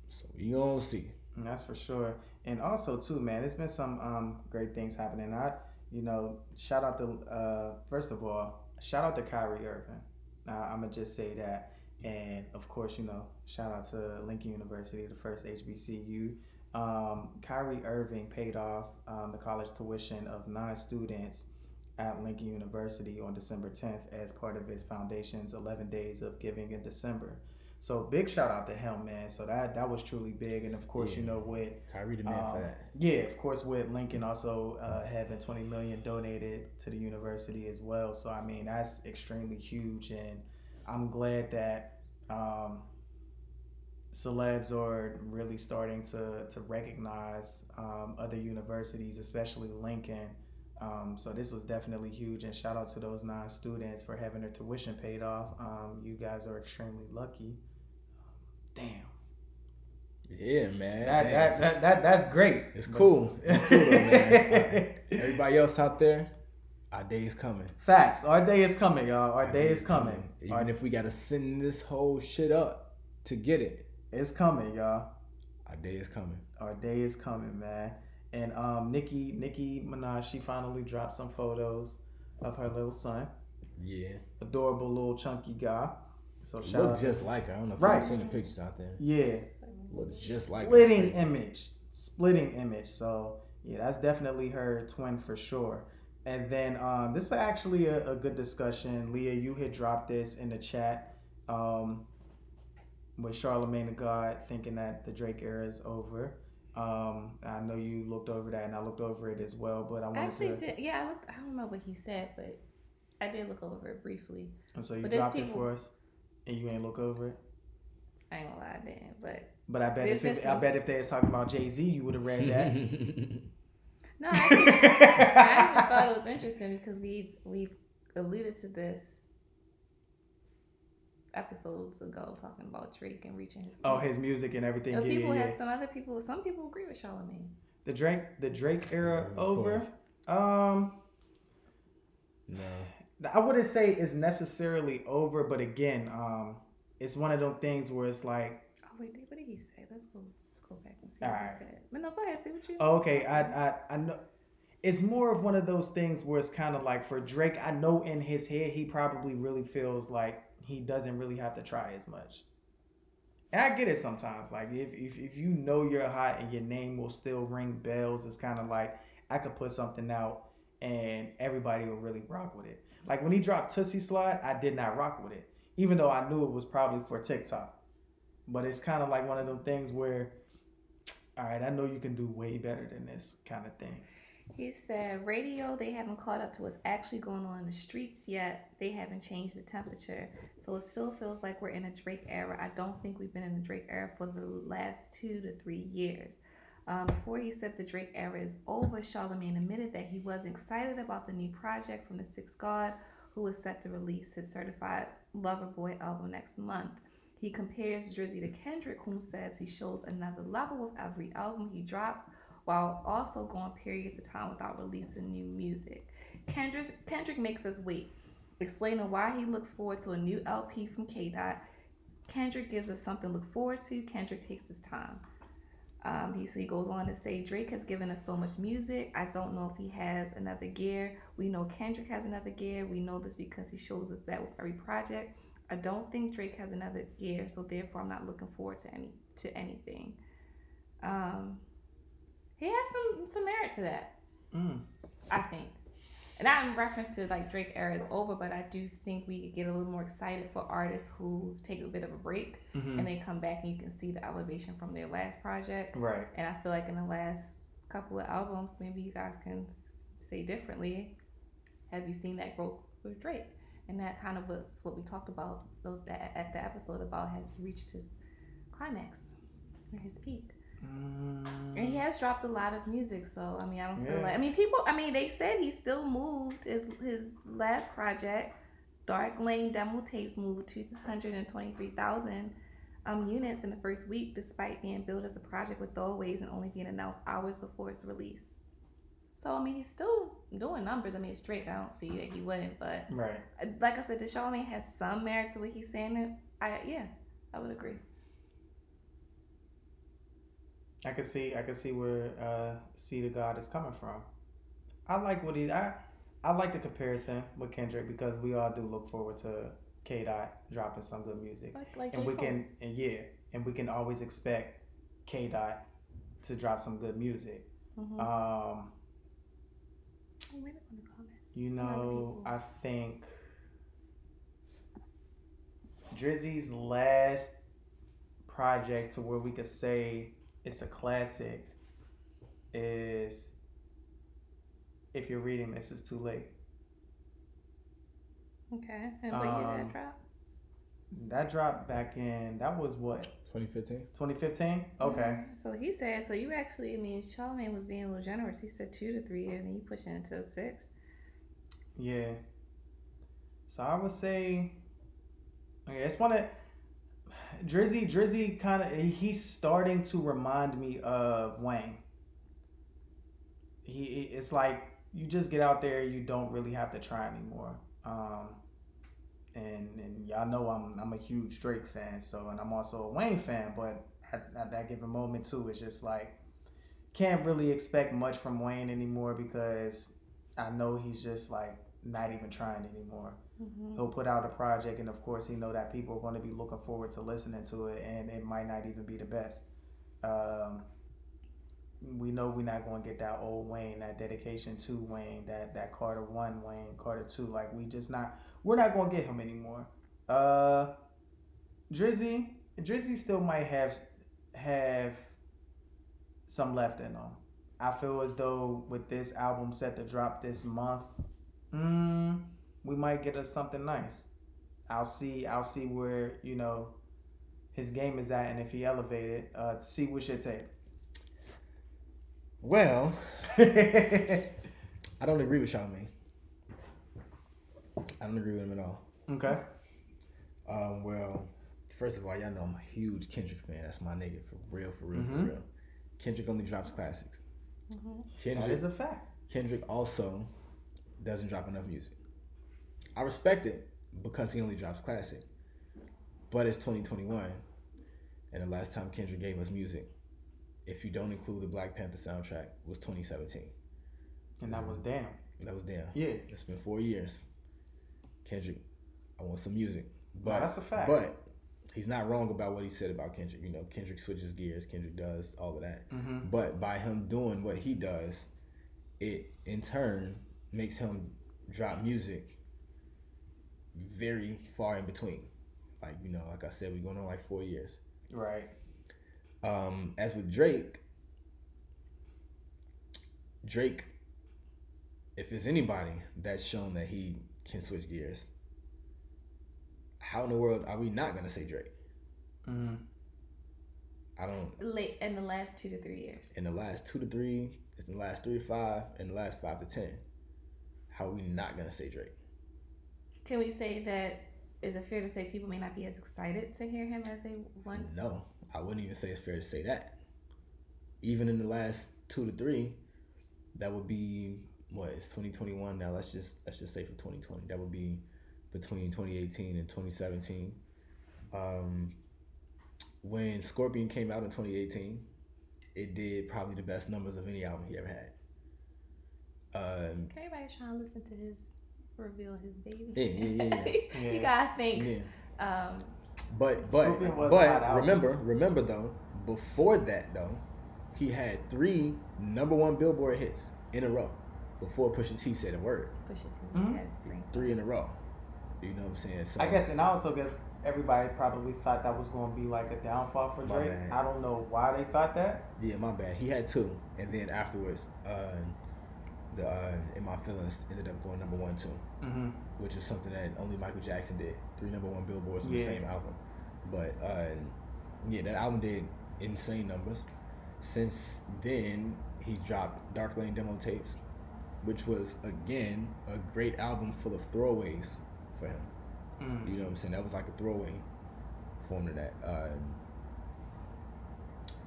So you gonna see. That's for sure. And also too, man, there's been some um, great things happening. I, you know, shout out to uh, first of all, shout out to Kyrie Irving. Now I'm gonna just say that, and of course, you know, shout out to Lincoln University, the first HBCU. Um, Kyrie Irving paid off um, the college tuition of nine students at Lincoln University on December 10th as part of his foundation's 11 Days of Giving in December. So big shout out to him, man. So that that was truly big, and of course, you know, with Kyrie the man um, for that. yeah, of course, with Lincoln also uh, having 20 million donated to the university as well. So I mean, that's extremely huge, and I'm glad that um, celebs are really starting to to recognize um, other universities, especially Lincoln. Um, so this was definitely huge, and shout out to those nine students for having their tuition paid off. Um, you guys are extremely lucky. Damn, Yeah, man. that, that, that, that that's great. it's cool. It's cool man. <laughs> Everybody else out there, our day is coming. Facts. Our day is coming, y'all. Our day is coming. Even Our- if we gotta send this whole shit up to get it, It's coming, y'all. our day is coming. Our day is coming, man. And um, Nicki Nicki Minaj, she finally dropped some photos of her little son, Yeah. adorable little chunky guy. So shout Look out. just like her. I don't know if Right. you've seen the pictures out there. yeah, Look just like her. splitting image, splitting image. So yeah, that's definitely her twin for sure. And then um, this is actually a, a good discussion. Leah, you had dropped this in the chat um, with Charlamagne the God thinking that the Drake era is over. Um, I know you looked over that, and I looked over it as well. But I wanted actually to. did. Yeah, I looked. I don't know what he said, but I did look over it briefly. And so you But dropped it for us, and you ain't look over it. I ain't gonna lie, I didn't. But But I bet if it, I bet if they was talking about Jay Z, you would have read that. <laughs> no, I actually, I actually thought it was interesting because we we alluded to this episodes ago talking about Drake and reaching his. oh, his music and everything. Some Yeah, people yeah, yeah. have some other people. Some people agree with Charlamagne. The Drake, the Drake era Of over. course. Um, no. I wouldn't say it's necessarily over, but again, um, it's one of those things where it's like Oh wait, what did he say? Let's go. Let's go back and see what right. he said. But no, go ahead. See what you. Oh, Okay, I, I I know. It's more of one of those things where it's kind of like for Drake. I know in his head he probably really feels like he doesn't really have to try as much. And I get it sometimes. Like if if, if you know you're hot and your name will still ring bells, it's kind of like I could put something out and everybody will really rock with it. Like when he dropped Tootsie Slide, I did not rock with it, even though I knew it was probably for TikTok. But it's kind of like one of them things where all right, I know you can do way better than this kind of thing. He said, radio, they haven't caught up to what's actually going on in the streets yet. They haven't changed the temperature. So it still feels like we're in a Drake era. I don't think we've been in a Drake era for the last two to three years. Um, before he said the Drake era is over, Charlamagne admitted that he was excited about the new project from the Sixth God, who is set to release his certified Lover Boy album next month. He compares Drizzy to Kendrick, whom says he shows another level with every album he drops, while also going periods of time without releasing new music. Kendrick, Kendrick makes us wait, explaining why he looks forward to a new LP from K. Dot. Kendrick gives us something to look forward to. Kendrick takes his time. Um, he, so he goes on to say Drake has given us so much music. I don't know if he has another gear. We know Kendrick has another gear. We know this because he shows us that with every project. I don't think Drake has another gear, so therefore I'm not looking forward to any to anything. Um, he has some some merit to that, Mm. I think. And not in reference to like Drake era is over, but I do think we could get a little more excited for artists who take a bit of a break Mhm. and they come back and you can see the elevation from their last project. Right. And I feel like in the last couple of albums, maybe you guys can say differently. Have you seen that growth with Drake? And that kind of was what we talked about those that at the episode about has reached his climax or his peak. Mm. And he has dropped a lot of music, so I mean, I don't feel like I mean, people. I mean, they said he still moved his his last project, Dark Lane demo tapes, moved two hundred and twenty three thousand um units in the first week, despite being billed as a project with throwaways and only being announced hours before its release. So I mean, he's still doing numbers. I mean, it's Drake. I don't see that he wouldn't, but Right. uh, like I said, the Charlamagne has some merit to what he's saying. I yeah, I would agree. I can see. I can see where uh, see the God is coming from. I like what he. I I like the comparison with Kendrick because we all do look forward to K Dot dropping some good music, Like like and J. we Cole. can and yeah, and we can always expect K Dot to drop some good music. Mhm. Um, Oh, wait in the comments. You know. I think Drizzy's last project to where we could say it's a classic is if you're reading this it's too late. Okay, and what year did Um, that drop? That dropped back in that was what 2015. 2015. Okay. So he said, so you actually, I mean, Charlamagne was being a little generous. He said two to three years, and you pushing it to six. yeah. So I would say, okay, it's one of Drizzy. Drizzy kind of he's starting to remind me of Wayne. He it's like you just get out there, you don't really have to try anymore. Um, and and y'all know I'm I'm a huge Drake fan, so and I'm also a Wayne fan, but at, at that given moment too, it's just like can't really expect much from Wayne anymore because I know he's just like not even trying anymore. Mm-hmm. He'll put out a project, and of course, he know that people are going to be looking forward to listening to it, and it might not even be the best. Um, we know we're not going to get that old Wayne, that dedication to Wayne, that that Carter one Wayne, Carter two. Like we just not, we're not going to get him anymore. Uh, Drizzy, Drizzy still might have have some left in him. I feel as though with this album set to drop this month, mm, we might get us something nice. I'll see. I'll see where you know his game is at, and if he elevated, uh, to see what should take. Well. <laughs> I don't agree with Charlamagne. I don't agree with him at all. Okay. Um, well, first of all, y'all know I'm a huge Kendrick fan. That's my nigga for real, for real, Mhm. for real. Kendrick only drops classics. Mm-hmm. Kendrick, is a fact. Kendrick also doesn't drop enough music. I respect it because he only drops classic. But it's 2021, and the last time Kendrick gave us music, if you don't include the Black Panther soundtrack, was 2017. And that was damn. That was damn. Yeah. It's been four years. Kendrick, I want some music. But But that's a fact. But he's not wrong about what he said about Kendrick. You know, Kendrick switches gears. Kendrick does all of that. mm-hmm. But by him doing what he does, it in turn makes him drop music very far in between. Like you know, like I said, we're going on like four years. Right. Um, as with Drake, Drake, if it's anybody that's shown that he can switch gears, how in the world are we not gonna say Drake? Mm-hmm. I don't. Late in the last two to three years. In the last two to three, in the last three to five, in the last five to ten, how are we not gonna say Drake? Can we say that? Is it fair to say people may not be as excited to hear him as they once? No, I wouldn't even say it's fair to say that. Even in the last two to three, that would be what it's 2021 now. Let's just let's just say for 2020, that would be between 2018 and 2017. Um, when Scorpion came out in 2018, it did probably the best numbers of any album he ever had. Um, Can everybody trying to listen to his reveal his baby? Yeah, yeah, yeah, yeah. <laughs> you gotta think. yeah. Um, But but Scorpion was but album. remember remember though before that though he had three number one Billboard hits in a row before Pusha T said a word push it to Mhm. yeah, bring- three in a row you know what I'm saying so I guess, and I also guess everybody probably thought that was going to be like a downfall for My Drake. bad. I don't know why they thought that. yeah my bad he had two and then afterwards uh, the uh, in my feelings ended up going number one too Mm-hmm. which is something that only Michael Jackson did. Three number one Billboards on the same album. But uh, yeah that album did insane numbers. Since then he dropped Dark Lane demo tapes which was again a great album full of throwaways for him. Mm. you know what I'm saying? That was like a throwaway form to that. Um,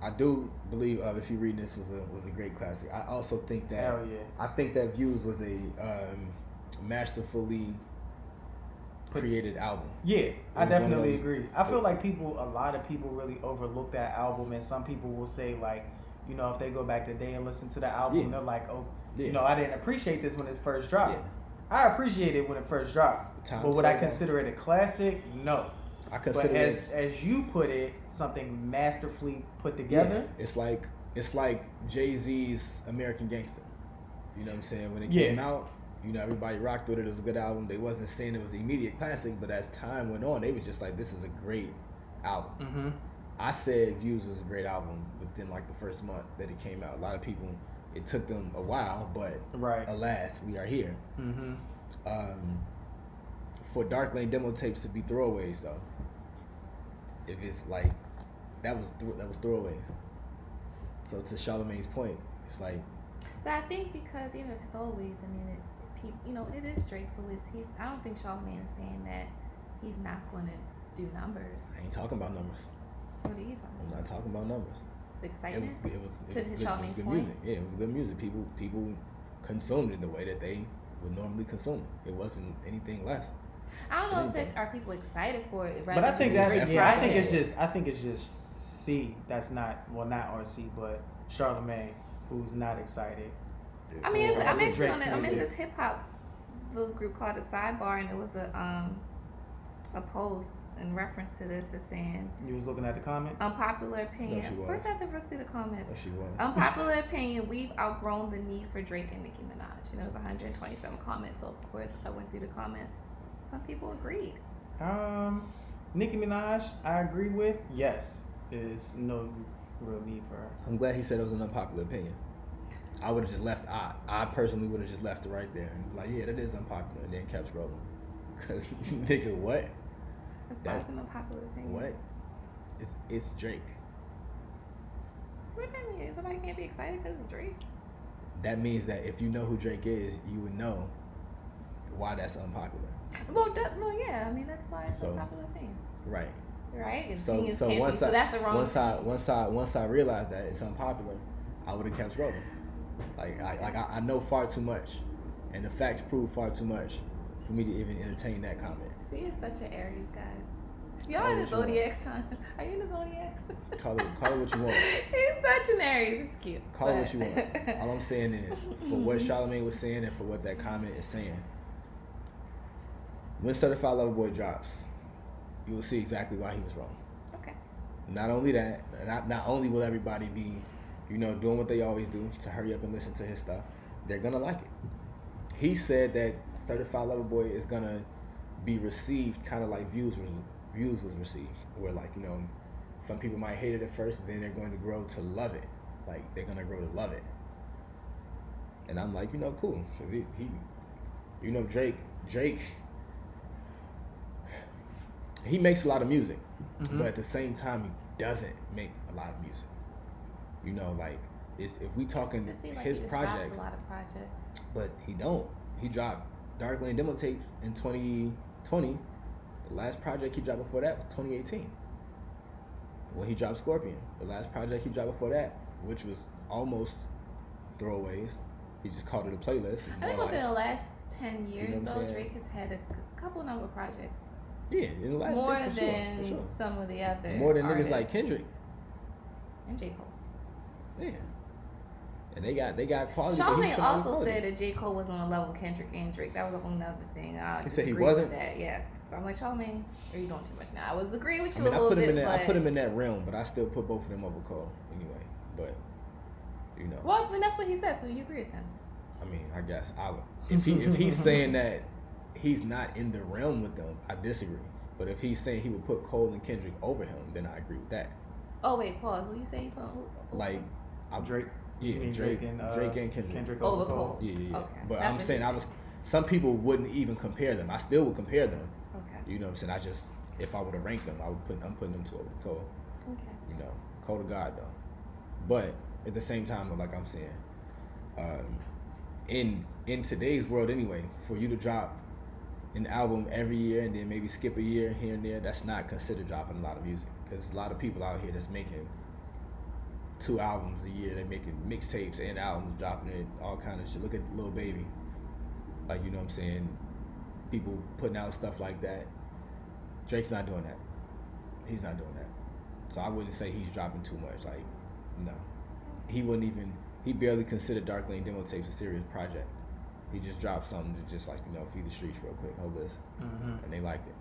I do believe uh, if you read this was a was a great classic I also think that Hell yeah. I think that Views was a um, masterfully created album. Yeah, I was one of definitely those- agree. I feel like people, a lot of people really overlook that album, and some people will say like, you know, if they go back today and listen to the album, Yeah. they're like, oh, Yeah. you know, I didn't appreciate this when it first dropped. Yeah. I appreciate it when it first dropped, Time but would I consider it a classic? No. I But as it. as you put it, something masterfully put together. Yeah, it's like it's like Jay Z's American Gangster. You know what I'm saying? When it Yeah. came out, you know everybody rocked with it. It was a good album. They wasn't saying it was an immediate classic, but as time went on, they was just like, "This is a great album." Mm-hmm. I said Views was a great album within like the first month that it came out. A lot of people, it took them a while, but Right. alas, we are here. Mm-hmm. um, for Dark Lane demo tapes to be throwaways though. If it's like that was th- that was throwaways. So to Charlamagne's point, it's like But I think because even if throwaways, I mean, it, you know, it is Drake, so it's he's. I don't think Charlamagne is saying that he's not going to do numbers. I ain't talking about numbers. What are you talking about? I'm about? not talking about numbers. The It excitement. was it was it To was, good, it was Charlamagne's good point? music. Yeah, it was good music. People people consumed it the way that they would normally consume. it. It wasn't anything less. I don't know if such are people excited for it. But I think that Drake yeah, I think it's just I think it's just C. That's not well, not RC, but Charlamagne, who's not excited. I mean, it's, for I'm actually on it. I'm in this hip hop little group called the Sidebar, and it was a um a post in reference to this. It's saying You was looking at the comments. unpopular opinion. she of course. I have to look through the comments. What she was. Unpopular <laughs> opinion: We've outgrown the need for Drake and Nicki Minaj. And it was 127 comments. So of course, I went through the comments. Some people agreed. Um, Nicki Minaj, I agree with. Yes, is no real need for her. I'm glad he said it was an unpopular opinion. I would have just left. I I personally would have just left it right there and be like, yeah, that is unpopular, and then kept scrolling. <laughs> Cause <laughs> nigga, what? That's why That- it's an unpopular opinion. What? It's it's Drake. What does that mean? Somebody can't be excited because it's Drake. That means that if you know who Drake is, you would know why that's unpopular. Well, that, well, yeah. I mean, that's why it's So- an unpopular opinion, Right. right? So so be- once so I that's a wrong. once I once I once I realized that it's unpopular, I would have kept scrolling. Like I like I, I know far too much, and the facts prove far too much for me to even entertain that comment. See, it's such an Aries guy. Y'all in the zodiac sign. <laughs> Are you in the zodiac? Call it, call it what you want. <laughs> He's such an Aries. It's cute. Call it what you want. All I'm saying is, for what <laughs> Charlamagne was saying and for what that comment is saying, when Certified Lover Boy drops, you will see exactly why he was wrong. okay. Not only that, not not only will everybody be, you know, doing what they always do to hurry up and listen to his stuff, they're gonna like it. He said that Certified Lover Boy is gonna be received kind of like views was views was received, where like you know, some people might hate it at first, then they're going to grow to love it. Like they're gonna grow to love it. And I'm like, you know, cool, cause he, he you know, Drake, Drake, he makes a lot of music Mhm. but at the same time he doesn't make a lot of music you know like it's, if we talking Just seem like his he just drops projects a lot of projects. but he don't he dropped dark lane demo tape in 2020 the last project he dropped before that was 2018 when he dropped scorpion the last project he dropped before that which was almost throwaways he just called it a playlist I think over like- the last ten years, what I'm though. Drake has had a couple number of projects. Yeah in the last More 10 for than sure, for sure. some of the other. more than niggas like kendrick and J Cole. yeah and they got they got quality Charlamagne also quality. said that J Cole was on a level with Kendrick and Drake. That was a whole nother thing. I He said he wasn't? That yes, so I'm like Charlamagne, are you doing too much now? I was agreeing with I you mean, a I little put him bit, in that. but I put him in that realm, but I still put both of them over Cole anyway. But you know, well, I mean, that's what he said, so you agree with him. I mean, I guess I would. If he if he's saying <laughs> that he's not in the realm with them, I disagree. But if he's saying he would put Cole and Kendrick over him, then I agree with that. Oh wait, pause. What are you saying? Who- who- Like, I'm Drake. yeah, You mean Drake, Drake and, uh, Drake and Kendrick. Kendrick over over Cole. Cole. Yeah, yeah, yeah. Okay, But that's I'm what saying I was. Some people wouldn't even compare them. I still would compare them. Okay. You know what I'm saying? I just if I would have ranked them, I would put I'm putting them two over Cole. Okay. you know, Cole to God though. But at the same time, like I'm saying, um, in in today's world anyway, for you to drop an album every year and then maybe skip a year here and there, that's not considered dropping a lot of music. Because a lot of people out here that's making two albums a year. They're making mixtapes and albums, dropping it, all kind of shit. Look at Lil Baby. Like you know what I'm saying? People putting out stuff like that. Drake's not doing that. He's not doing that. So I wouldn't say he's dropping too much. Like, no. He wouldn't even he barely considered Dark Lane demo tapes a serious project. He just dropped something to just like, you know, feed the streets real quick, hold this. Mm-hmm. And they liked it.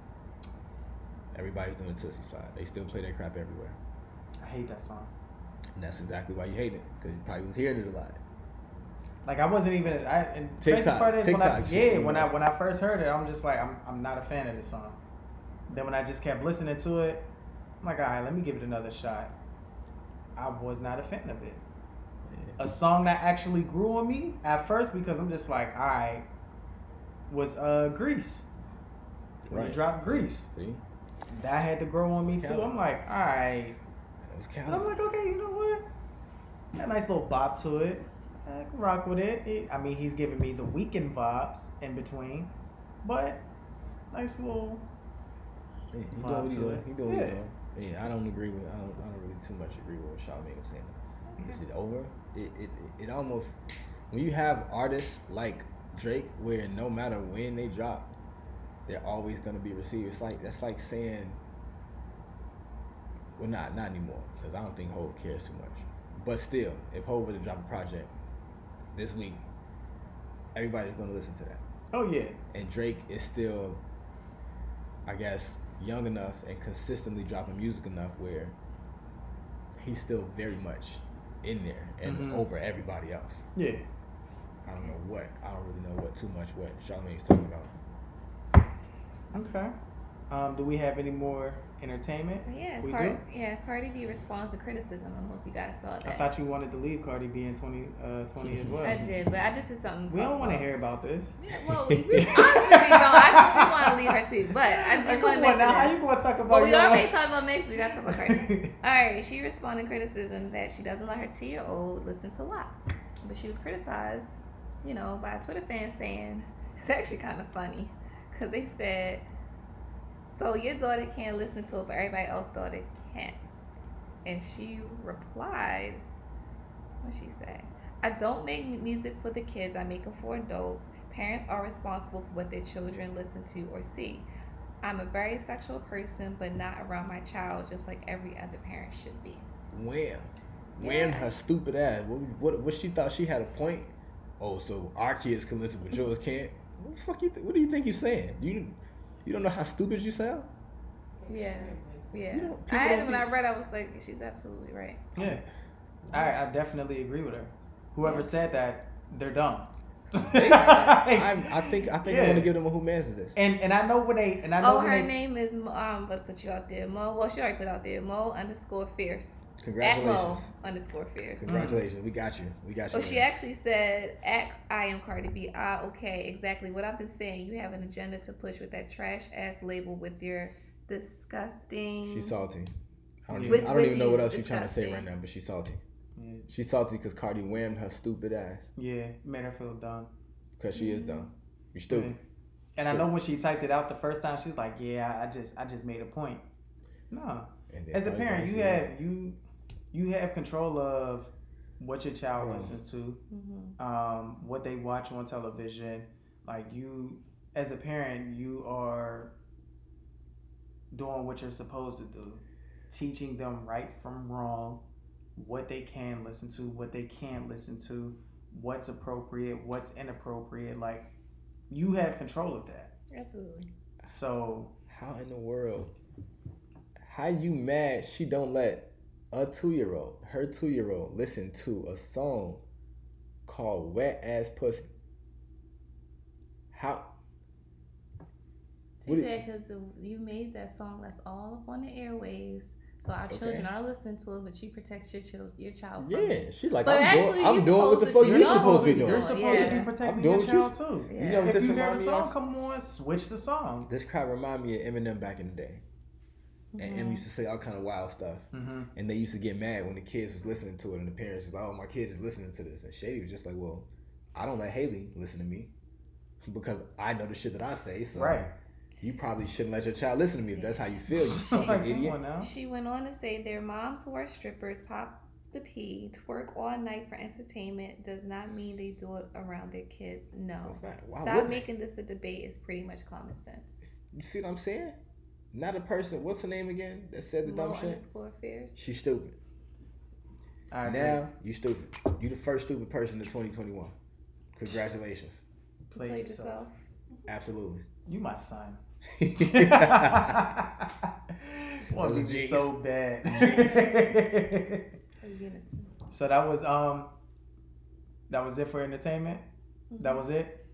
Everybody's doing a Tootsie Slide. They still play that crap everywhere. I hate that song. And that's exactly why you hate it. Because you probably was hearing it a lot. Like I wasn't even. I and the crazy TikTok- part is when I TikTok shit, yeah when know. I when I first heard it, I'm just like I'm I'm not a fan of this song. Then when I just kept listening to it, I'm like, all right, let me give it another shot. I was not a fan of it. A song that actually grew on me at first because I'm just like, all right, was uh Greece. Right. you dropped Greece, See? that had to grow on me It's too. I'm like, all right. That was I'm like, okay, you know what? Got a nice little bop to it. I can rock with it. It- I mean, he's giving me the Weeknd vibes in between, but nice little. Yeah, doing vibe to doing. it. He doing what Yeah. he doing. Yeah, I don't agree with. I don't. I don't really too much agree with what Charlamagne was saying. Is it over? It, it it almost when you have artists like Drake, where no matter when they drop, they're always gonna be received. It's like that's like saying, well, not not anymore because I don't think Hove cares too much. But still, if Hove were to drop a project this week, everybody's gonna listen to that Oh yeah, and Drake is still, I guess, young enough and consistently dropping music enough where he's still very much in there and Mhm. over everybody else. yeah. I don't know what. I don't really know what too much what Charlamagne's talking about. Okay. Um, do we have any more entertainment? Yeah, We Card- do? yeah. Cardi B responds to criticism. I don't know if you guys saw that. I thought you wanted to leave Cardi B in 20, uh, 20 as well. I did, but I just did something. We don't want to hear about this. Yeah, well, we, honestly we don't. I just do want to leave her too, but I did want to mention now, how you want to talk about Well, <laughs> we already talked about mix. We got to talk about Cardi. All right, she responded to criticism that she doesn't let her two-year-old listen to WAP, but she was criticized, you know, by a Twitter fan saying it's actually kind of funny because they said, "So your daughter can't listen to it, but everybody else daughter can," and she replied, "What she say? I don't make music for the kids. I make it for adults. Parents are responsible for what their children listen to or see." I'm a very sexual person, but not around my child, just like every other parent should be. Wham. Wham Yeah. her stupid ass. What, what, what she thought she had a point? Oh, so our kids can listen, but yours can't? What the fuck you th- What do you think you're saying? You you don't know how stupid you sound? Yeah, yeah. You don't- I had don't when I read, I was like, she's absolutely right. Yeah, I, I definitely agree with her. Whoever Yes. said that, they're dumb. I, <laughs> I think I think I Yeah. want to give them a who mans is this. and and I know when they and I know Oh, her they, name is Mo- um, but put you out there, Mo. Well, she already put out there, Mo underscore fierce. At Mo Congratulations. underscore fierce. Congratulations. We got you. We got you. Oh, she actually said, "At I am Cardi B." Ah, okay, exactly what I've been saying. You have an agenda to push with that trash ass label with your disgusting. She's salty. I don't, With- even, I don't even know what else she's trying to say right now, but she's salty. Yeah, She's salty because Cardi whammed her stupid ass. yeah, made her feel dumb. Because she is dumb. You stupid. Yeah. And I know when she typed it out the first time, she's like, "Yeah, I just, I just made a point." No, And as a parent, you obviously- have you, you have control of what your child Oh. listens to, Mhm. um, what they watch on television. Like you, as a parent, you are doing what you're supposed to do, teaching them right from wrong, what they can listen to, what they can't listen to, what's appropriate, what's inappropriate. Like you have control of that. Absolutely. So How in the world? How you mad she don't let a two year old, her two year old, listen to a song called Wet Ass Pussy? How She What do- said because you made that song that's all up on the airwaves, so our Okay. children are listening to it, but you protect your child, your child. From Yeah, it. she like But I'm actually, doing I'm you're doing what the supposed fuck to you're supposed to be doing. You're supposed Yeah. to be protecting I'm doing your what child too. Yeah. You know what If this you hear remind the me song, of? come on, switch the song. This crowd remind me of Eminem back in the day. And Mhm. M used to say all kind of wild stuff. Mm-hmm. And they used to get mad when the kids was listening to it and the parents was like, Oh, my kid is listening to this. And Shady was just like, Well, I don't let Hailie listen to me because I know the shit that I say. So Right. You probably shouldn't let your child listen to me if that's how you feel, you <laughs> fucking Like, idiot. She went on to say their moms who are strippers pop the P, twerk all night for entertainment does not mean they do it around their kids. No. That's a fact. Why Stop wouldn't making this a debate. It's pretty much common sense. You see what I'm saying? Not a person. What's her name again? That said the Mo dumb shit. underscore. She's stupid. I agree. Now you stupid. You the first stupid person in 2021. Congratulations. Play Played yourself. yourself. Absolutely. You my son. <laughs> That's Want a to be so bad. So that was um, that was it for entertainment. That Mm-hmm. was it.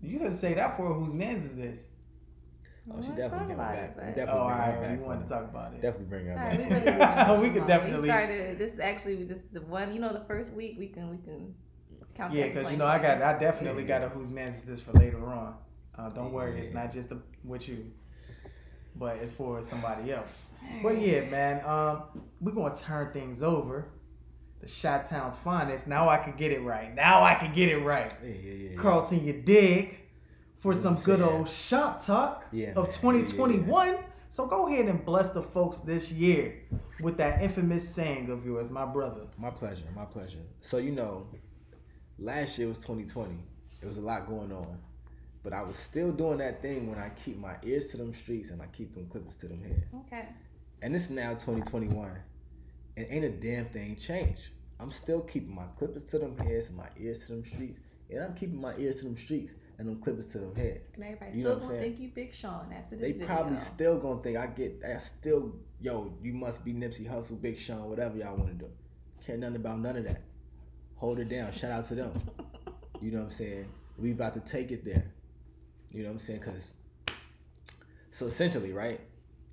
You didn't say that for whose man's is this? Oh, she definitely talk coming about back. it, We definitely Oh, all bring her back. You wanted to talk about it. Definitely bring her All back. right, we really <laughs> We could on. definitely- We started. This is actually just the one. You know, the first week we can we can count. Yeah, because you know I got I definitely Yeah. got a whose man's is this for later on. Uh, don't worry, it's not just a, with you, but it's for somebody else. But yeah, man, um, we're gonna turn things over. The Shot Town's finest. Now I can get it right. Now I can get it right. Yeah, yeah, yeah. yeah. Carlton, you dig for Yeah, some good saying. old shop talk Yeah, of man. 2021. So go ahead and bless the folks this year with that infamous saying of yours, my brother. My pleasure. My pleasure. So you know, last year was 2020. It was a lot going on, but I was still doing that thing when I keep my ears to them streets and I keep them clippers to them heads. Okay. And it's now 2021, and ain't a damn thing changed. I'm still keeping my clippers to them heads and my ears to them streets, and I'm keeping my ears to them streets and them clippers to them heads. And everybody You know still gonna think you Big Sean after this They video. probably still gonna think I get. I still, yo, you must be Nipsey Hussle, Big Sean, whatever y'all want to do. Care nothing about none of that. Hold it down. Shout out to them. <laughs> You know what I'm saying? We about to take it there. You know what I'm saying? Cause so essentially, right?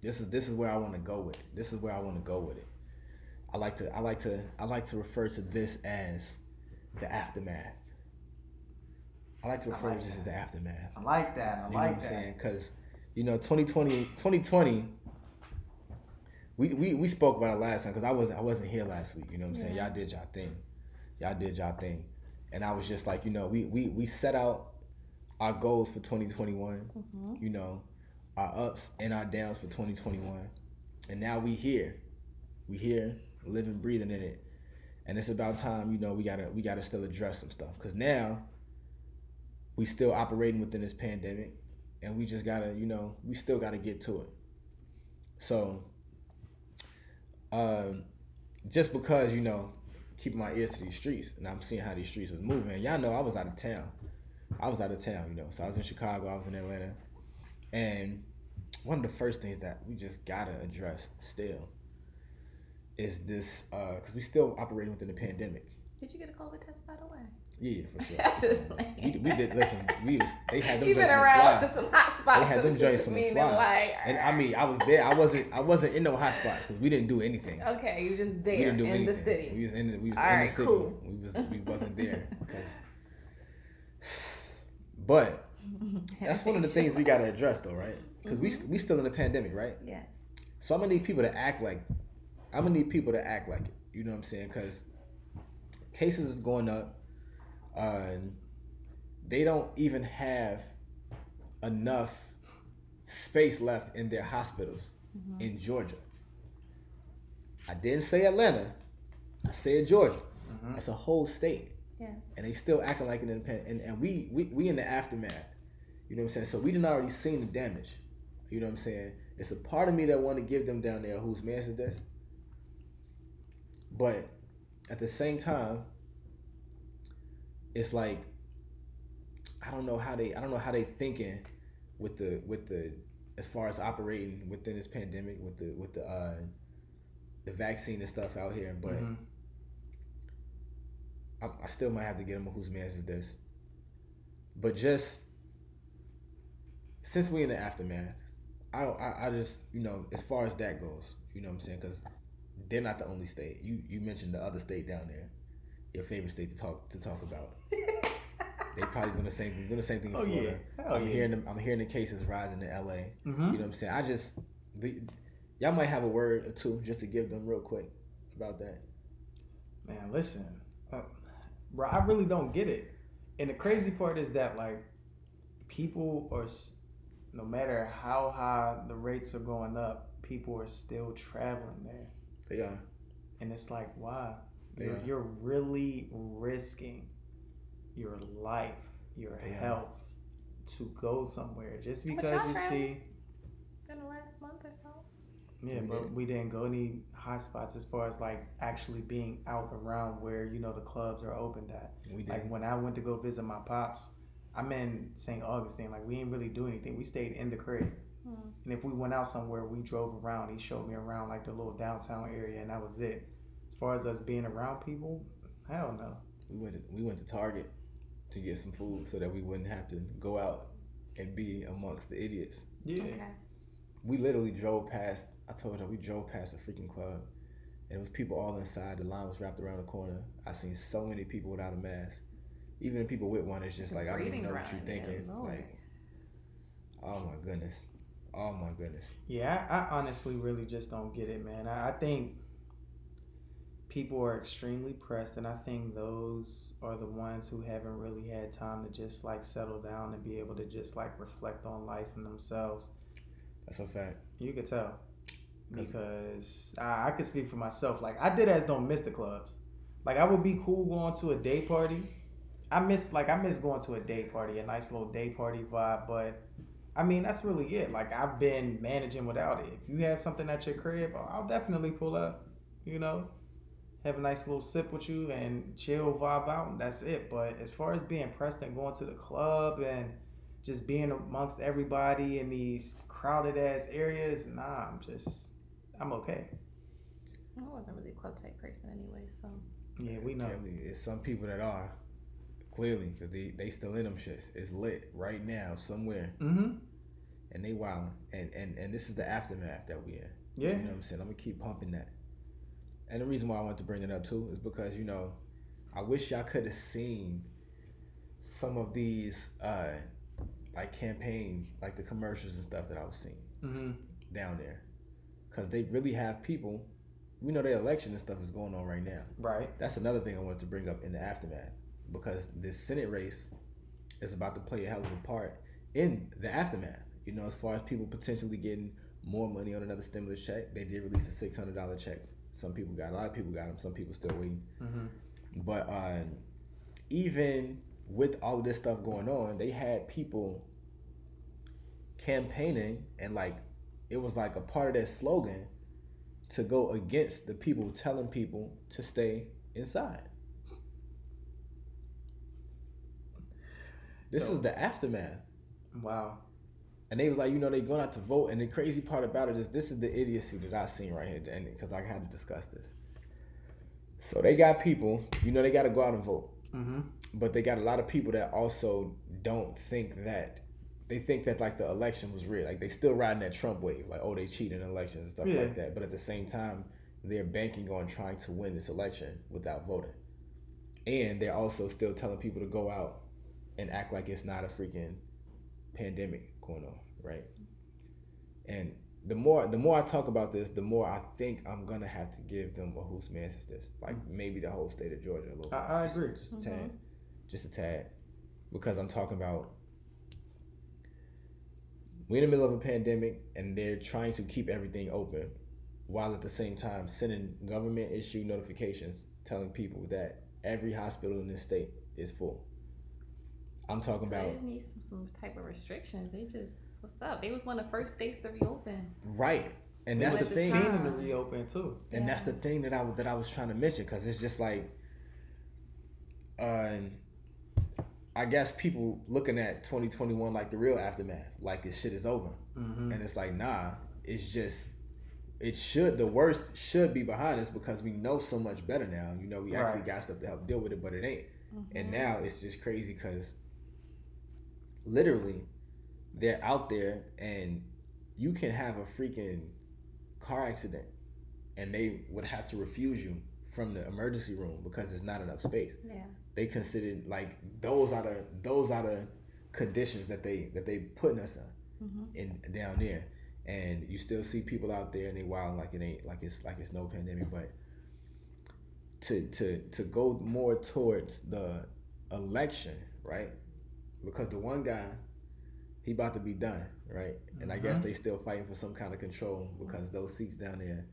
This is this is where I want to go with it. This is where I want to go with it. I like to I like to I like to refer to this as the aftermath. I like to refer like to this as the aftermath. I like that. I You know like what I'm that. saying? Because, you know, 2020, 2020, we, we, we spoke about it last time because I wasn't I wasn't here last week. You know what I'm saying? Yeah. Y'all did y'all thing. Y'all did y'all thing. And I was just like, you know, we, we, we set out our goals for 2021, Mhm. you know, our ups and our downs for 2021. And now we here. We here, living, breathing in it. And it's about time, you know, we gotta we gotta still address some stuff. Cause now we still operating within this pandemic and we just gotta, you know, we still gotta get to it. So, um, just because you know, keeping my ears to these streets, and I'm seeing how these streets is moving. Y'all know I was out of town. I was out of town, you know. So I was in Chicago, I was in Atlanta, and one of the first things that we just gotta address still is this uh, because we still operating within the pandemic. Did you get a COVID test by the way? Yeah, for sure. <laughs> we, we did listen. We was they had them joints on the around fly. some hot spots. They had them joints on the fly. Like, And I mean, I was there. I wasn't. I wasn't in no hot spots because we didn't do anything. okay, you just we there didn't do in anything. the city. We was in. The, we was All in right, the city. cool. We was. We wasn't there because. But <laughs> that's one of the things we gotta address, though, right? Because we mm-hmm. we still in the pandemic, right? Yes. So I'm gonna need people to act like. I'm gonna need people to act like it. You know what I'm saying? Because cases is going up. Uh, they don't even have enough space left in their hospitals mm-hmm. in Georgia. I didn't say Atlanta. I said Georgia. Mm-hmm. That's a whole state. Yeah. And they still acting like an independent. And, and we, we we in the aftermath. You know what I'm saying? So we didn't already seen the damage. You know what I'm saying? It's a part of me that want to give them down there whose man's is this. But at the same time, it's like I don't know how they I don't know how they thinking with the with the as far as operating within this pandemic with the with the uh the vaccine and stuff out here, but Mhm. I, I still might have to get him a whose man's is this. But just since we in the aftermath, I don't. I, I just you know as far as that goes, you know what I'm saying because they're not the only state. You you mentioned the other state down there, your favorite state to talk to talk about. <laughs> they probably doing the same thing. Doing the same thing in Oh, yeah. Florida. Hell I'm yeah. hearing them, I'm hearing the cases rising in L.A. Mhm. You know what I'm saying? I just the, y'all might have a word or two just to give them real quick about that. Man, listen, uh, bro, I really don't get it. And the crazy part is that like people are, no matter how high the rates are going up, people are still traveling there, They are. and it's like, why? They You're, are. you're really risking your life, your They are. health to go somewhere just because y'all see. In the last month or so. Yeah, We but did. we didn't go any hot spots as far as like actually being out around where you know the clubs are opened at. We did. Like when I went to go visit my pops, I'm in St. Augustine. Like we didn't really do anything. We stayed in the crib, Hmm. and if we went out somewhere, we drove around. He showed me around like the little downtown area, and that was it. As far as us being around people, hell no. we went to, we went to Target to get some food so that we wouldn't have to go out and be amongst the idiots. Yeah, Okay. We literally drove past. I told you we drove past a freaking club, and it was people all inside. The line was wrapped around the corner. I seen so many people without a mask. Even the people with one, it's just like I don't even know what you're thinking. Like, oh my goodness, oh my goodness. yeah. I, I honestly really just don't get it, man. I, I think people are extremely pressed, and I think those are the ones who haven't really had time to just like settle down and be able to just like reflect on life and themselves. That's a fact. You could tell because I, I could speak for myself. Like I did as don't miss the clubs. Like I would be cool going to a day party. I miss like I miss going to a day party, a nice little day party vibe. But I mean that's really it. Like I've been managing without it. If you have something at your crib, I'll definitely pull up. You know, have a nice little sip with you and chill, vibe out, and that's it. But as far as being pressed and going to the club and just being amongst everybody in these crowded ass areas, nah, I'm just, I'm okay. I wasn't really a club type person anyway, so. Yeah, we know. Apparently, it's some people that are clearly because they they still in them shits. It's lit right now somewhere, Mm-hmm. and they wilding. And and and this is the aftermath that we in. Yeah. You know what I'm saying? I'm gonna keep pumping that. And the reason why I want to bring it up too is because you know, I wish y'all could have seen some of these uh like campaign, like the commercials and stuff that I was seeing Mm-hmm. down there, because they really have people. We know the election and stuff is going on right now. Right. That's another thing I wanted to bring up in the aftermath because this Senate race is about to play a hell of a part in the aftermath. You know, as far as people potentially getting more money on another stimulus check, they did release a six hundred dollar check. Some people got, a lot of people got them. Some people still waiting. Mm-hmm. But um, even with all of this stuff going on, they had people campaigning and like it was like a part of that slogan to go against the people telling people to stay inside. This is the aftermath. Wow. And they was like, you know, they going out to vote. And the crazy part about it is this is the idiocy that I seen right here, and because I had to discuss this. So they got people, you know, they got to go out and vote. Mm-hmm. But they got a lot of people that also don't think that they think that like the election was real. Like they still riding that Trump wave, like oh they cheated in elections and stuff Yeah. like that. But at the same time, they're banking on trying to win this election without voting, and they're also still telling people to go out and act like it's not a freaking pandemic going on, right? And the more the more I talk about this, the more I think I'm gonna have to give them a whose man is this, like maybe the whole state of Georgia a little. I- bit. I Just- agree. just a Mhm. tad, just a tad, because I'm talking about we're in the middle of a pandemic and they're trying to keep everything open, while at the same time sending government issue notifications telling people that every hospital in this state is full. I'm talking They about just need some, some type of restrictions. They just what's up? They was one of the first states to reopen. right, and that's the the thing. sign. Fiending to reopen too. and that's the thing that I that I was trying to mention because it's just like, uh, I guess people looking at 2021 like the real aftermath, like this shit is over, Mm-hmm. and it's like nah, it's just. It should the worst should be behind us because we know so much better now. You know, we actually got stuff to help deal with it, but it ain't. And Mhm. now it's just crazy because literally they're out there and you can have a freaking car accident and they would have to refuse you from the emergency room because there's not enough space. yeah, They considered like those are the those are the conditions that they that they putting us in hmm in down there. And you still see people out there and they wild like it ain't like it's like it's no pandemic, but to to to go more towards the election, right? Because the one guy, he about to be done, right? And I guess Mhm. they still fighting for some kind of control because those seats down there,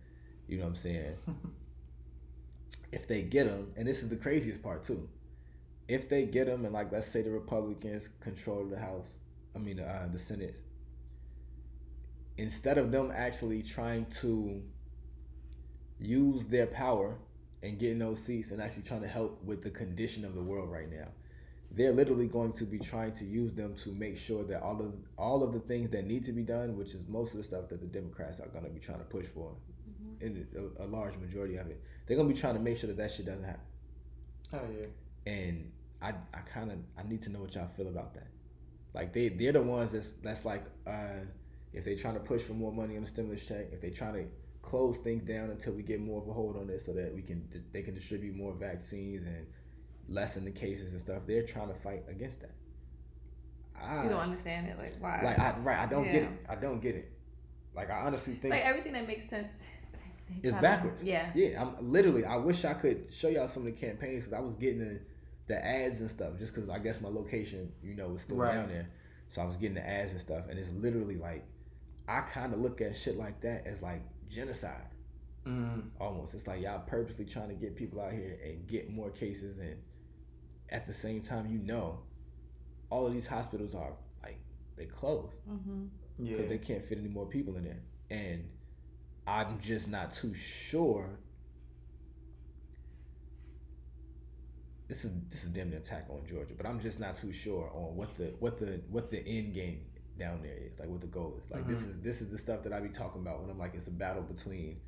you know what I'm saying? <laughs> if they get them, and this is the craziest part too, if they get him and like let's say the Republicans control the House, I mean uh, the Senate, instead of them actually trying to use their power and getting those seats and actually trying to help with the condition of the world right now, they're literally going to be trying to use them to make sure that all of all of the things that need to be done, which is most of the stuff that the Democrats are going to be trying to push for, in a, a large majority of it, they're going to be trying to make sure that that shit doesn't happen. Oh yeah. And I, I kind of I need to know what y'all feel about that. Like they they're the ones that's that's like uh, if they're trying to push for more money on the stimulus check, if they're trying to close things down until we get more of a hold on this, so that we can they can distribute more vaccines and lessen the cases and stuff. They're trying to fight against that. I, you don't understand it. Like why? like I right I don't get it. I don't get it. Like I honestly think like everything that makes sense. it's to- backwards. yeah. Yeah, I'm literally. I wish I could show y'all some of the campaigns because I was getting the, the ads and stuff just because I guess my location, you know, was still Right. down there. So I was getting the ads and stuff, and it's literally like, I kind of look at shit like that as like genocide Mm. almost. It's like y'all purposely trying to get people out here and get more cases, and at the same time, you know, all of these hospitals are like they closed Mm-hmm. Yeah. because they can't fit any more people in there. And I'm just not too sure. This is this is a damn attack on Georgia, but I'm just not too sure on what the what the what the end game down there is, like what the goal is. Like this Mhm. is this is the stuff that I be talking about when I'm like it's a battle between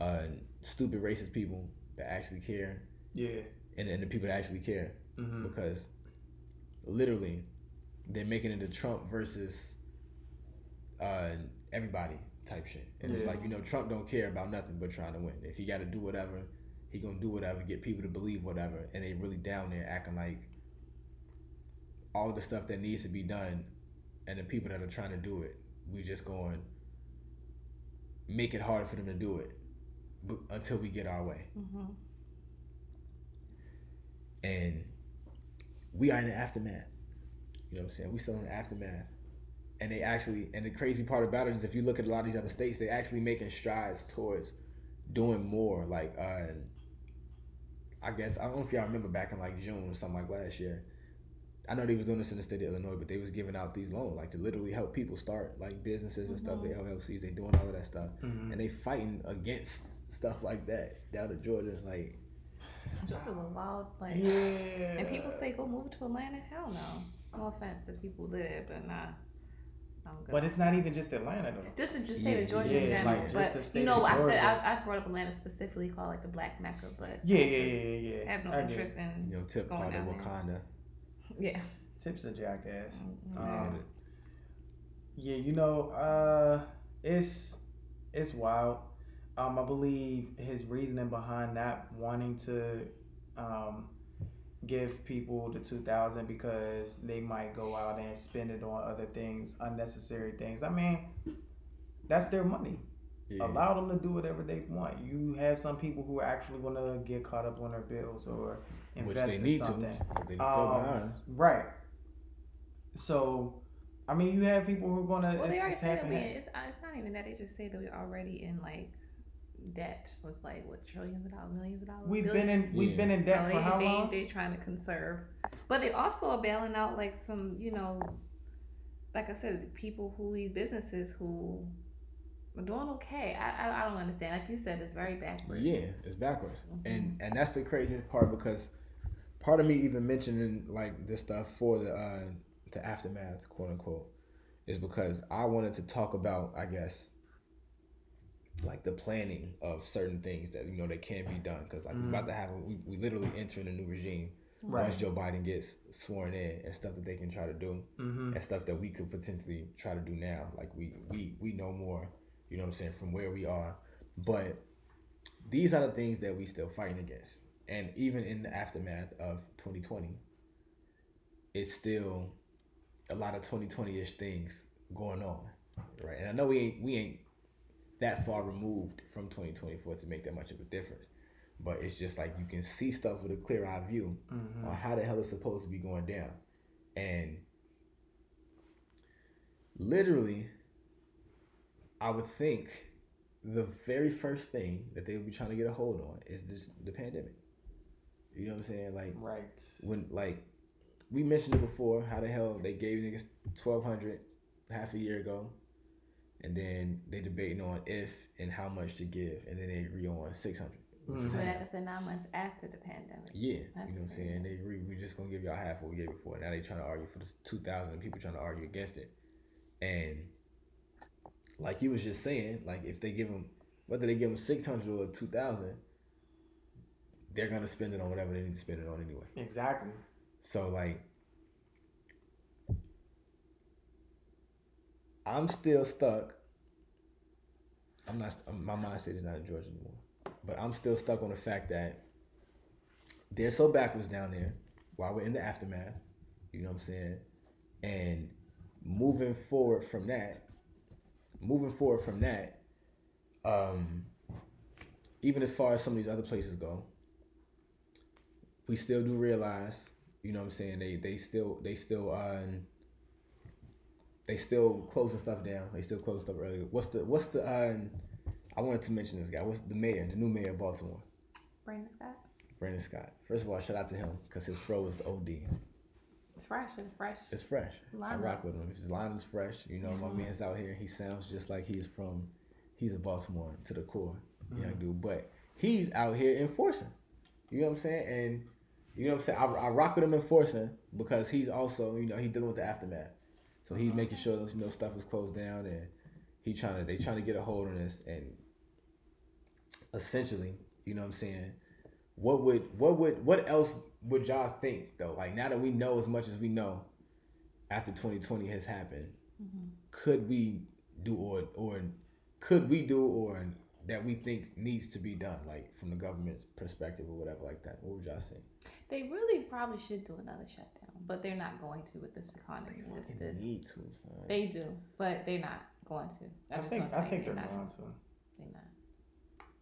uh, stupid racist people that actually care yeah. and, and the people that actually care Mm-hmm. because literally they're making it a Trump versus uh, everybody type shit. And it's like, you know, Trump don't care about nothing but trying to win. If he got to do whatever, he gonna do whatever, get people to believe whatever, and they really down there acting like all the stuff that needs to be done, and the people that are trying to do it, we just going make it harder for them to do it bu- until we get our way. Mm-hmm. and we are in the aftermath. You know what I'm saying? We still in the aftermath. And they actually, and the crazy part about it is, if you look at a lot of these other states, they actually making strides towards doing more. Like, uh, I guess I don't know if y'all remember back in like June or something like last year, I know they was doing this in the state of Illinois, but they was giving out these loans like to literally help people start like businesses and stuff. The LLCs, they doing all of that stuff, Mhm. and they fighting against stuff like that down in Georgia. Like, <sighs> Georgia was wild, like, Yeah. and people say go move to Atlanta. Hell no. No offense to people there, but nah. I'm. But it's not even just Atlanta though. Just to just state Yeah, of Georgia yeah, in general, like, but you know, I said I, I brought up Atlanta specifically, called like the Black Mecca, but Yeah, I yeah, just yeah, yeah. Have no I get it. interest in you know, Tip Going called it down there. Wakanda. <laughs> yeah. Tips a jackass. Mhm. Um, yeah, you know, uh, it's it's wild. Um, I believe his reasoning behind not wanting to um, give people the two thousand because they might go out and spend it on other things, unnecessary things. I mean, that's their money. Yeah. Allow them to do whatever they want. You have some people who are actually going to get caught up on their bills or Which invest they in need to. They Um. Right. So, I mean, you have people who are gonna. Well, it's, they already it's say half that and we. half. It's, uh, it's not even that. They just say that we're already in like debt with like what trillions of dollars, millions of dollars. We've been in we've Yeah. been in So debt they, for how they, long? They're trying to conserve, but they also are bailing out like some, you know, like I said, people who these businesses who are doing okay. I, I I don't understand. Like you said, it's very backwards. Yeah, it's backwards, Mhm. and and that's the craziest part because part of me even mentioning like this stuff for the uh, the aftermath, quote unquote, is because I wanted to talk about, I guess, like the planning of certain things that you know that can't be done because like we're about to have a, we we literally entering a new regime Right. once Joe Biden gets sworn in and stuff that they can try to do Mm-hmm. and stuff that we could potentially try to do now. Like we we we know more, you know what I'm saying, from where we are. But these are the things that we still fighting against. And even in the aftermath of 2020, it's still a lot of 2020-ish things going on. Right. And I know we ain't we ain't that far removed from 2024 to make that much of a difference. But it's just like you can see stuff with a clear eye view Mm-hmm. on how the hell it's supposed to be going down. And literally, I would think the very first thing that they would be trying to get a hold on is this the pandemic. You know what I'm saying? Like Right. when like we mentioned it before, how the hell they gave niggas twelve hundred half a year ago, and then they debating on if and how much to give, and then they agree on six hundred. Mhm. But like I nine months after the pandemic. Yeah, That's you know what I'm saying. They agree. We're just gonna give y'all half what we gave before. Now they trying to argue for this two thousand. People trying to argue against it, and like you was just saying, like if they give them whether they give them six hundred or two thousand, they're gonna spend it on whatever they need to spend it on anyway. Exactly. So like, I'm still stuck. I'm not. My mindset is not in Georgia anymore. But I'm still stuck on the fact that they're so backwards down there while we're in the aftermath. You know what I'm saying? And moving forward from that, moving forward from that, um, even as far as some of these other places go, we still do realize, you know what I'm saying, they they still they still um they still closing stuff down. They still closing stuff early. What's the what's the um I wanted to mention this guy. What's the mayor, the new mayor of Baltimore? Brandon Scott. Brandon Scott. First of all, shout out to him because his fro is the OD. It's fresh. It's fresh. It's fresh. I rock with him. His line is fresh. You know, my Mhm. man's out here. He sounds just like he's from, he's a Baltimore to the core, young dude. But he's out here enforcing. You know what I'm saying? And you know what I'm saying? I, I rock with him enforcing because he's also, you know, he's dealing with the aftermath. So he's making sure that you know stuff is closed down and he trying to they trying to get a hold on us, and essentially, you know what I'm saying? What would what would what else would y'all think though? Like now that we know as much as we know after 2020 has happened, Mhm. could we do or or could we do or that we think needs to be done, like from the government's perspective or whatever like that? What would y'all say? They really probably should do another shutdown, but they're not going to with this economy. This, They this, need to, son. they do, but they're not going to. I I'm just think I think they're not going to. They're not.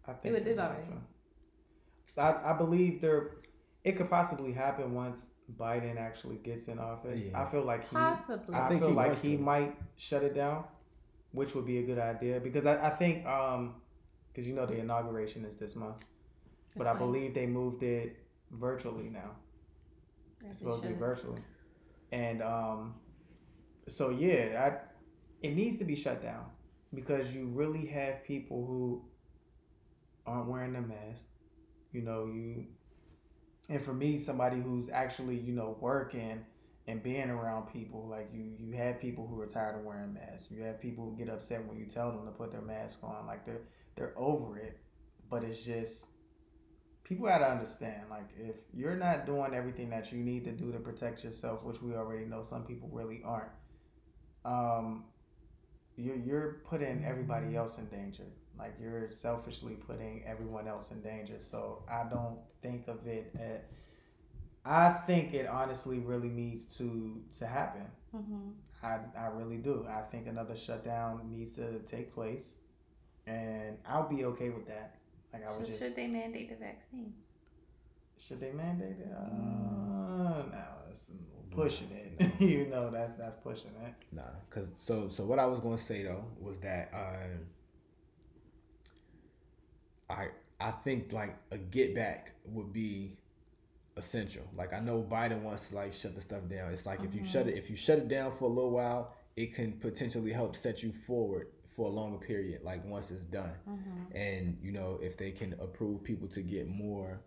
I think They would they're do going already. to. So I, I believe there it could possibly happen once Biden actually gets in office. Yeah. I feel like he Possibly. I, I think feel he like he to. might shut it down, which would be a good idea because I, I think um because you know the inauguration is this month, but I believe they moved it virtually now. It's supposed to be virtually. and um, so yeah, I it needs to be shut down because you really have people who aren't wearing their mask. You know, you and for me, somebody who's actually you know working and being around people, like you, you have people who are tired of wearing masks. You have people who get upset when you tell them to put their mask on, like they're they're over it. But it's just people gotta understand, like if you're not doing everything that you need to do to protect yourself, which we already know some people really aren't, um, you're you're putting everybody else in danger. Like you're selfishly putting everyone else in danger. So I don't think of it as I think it honestly really needs to to happen. Mm-hmm. I, I really do. I think another shutdown needs to take place, and I'll be okay with that. Like I So would just should they mandate the vaccine? should they mandate it? Uh, Mm. no, it's pushing it. <laughs> you know, that's that's pushing it. Nah, cause so so what I was gonna say though was that um, I I think like a get back would be essential. Like I know Biden wants to like shut the stuff down. It's like if you shut it if you shut it down for a little while, it can potentially help set you forward for a longer period. Like once it's done, Mm-hmm. and you know if they can approve people to get more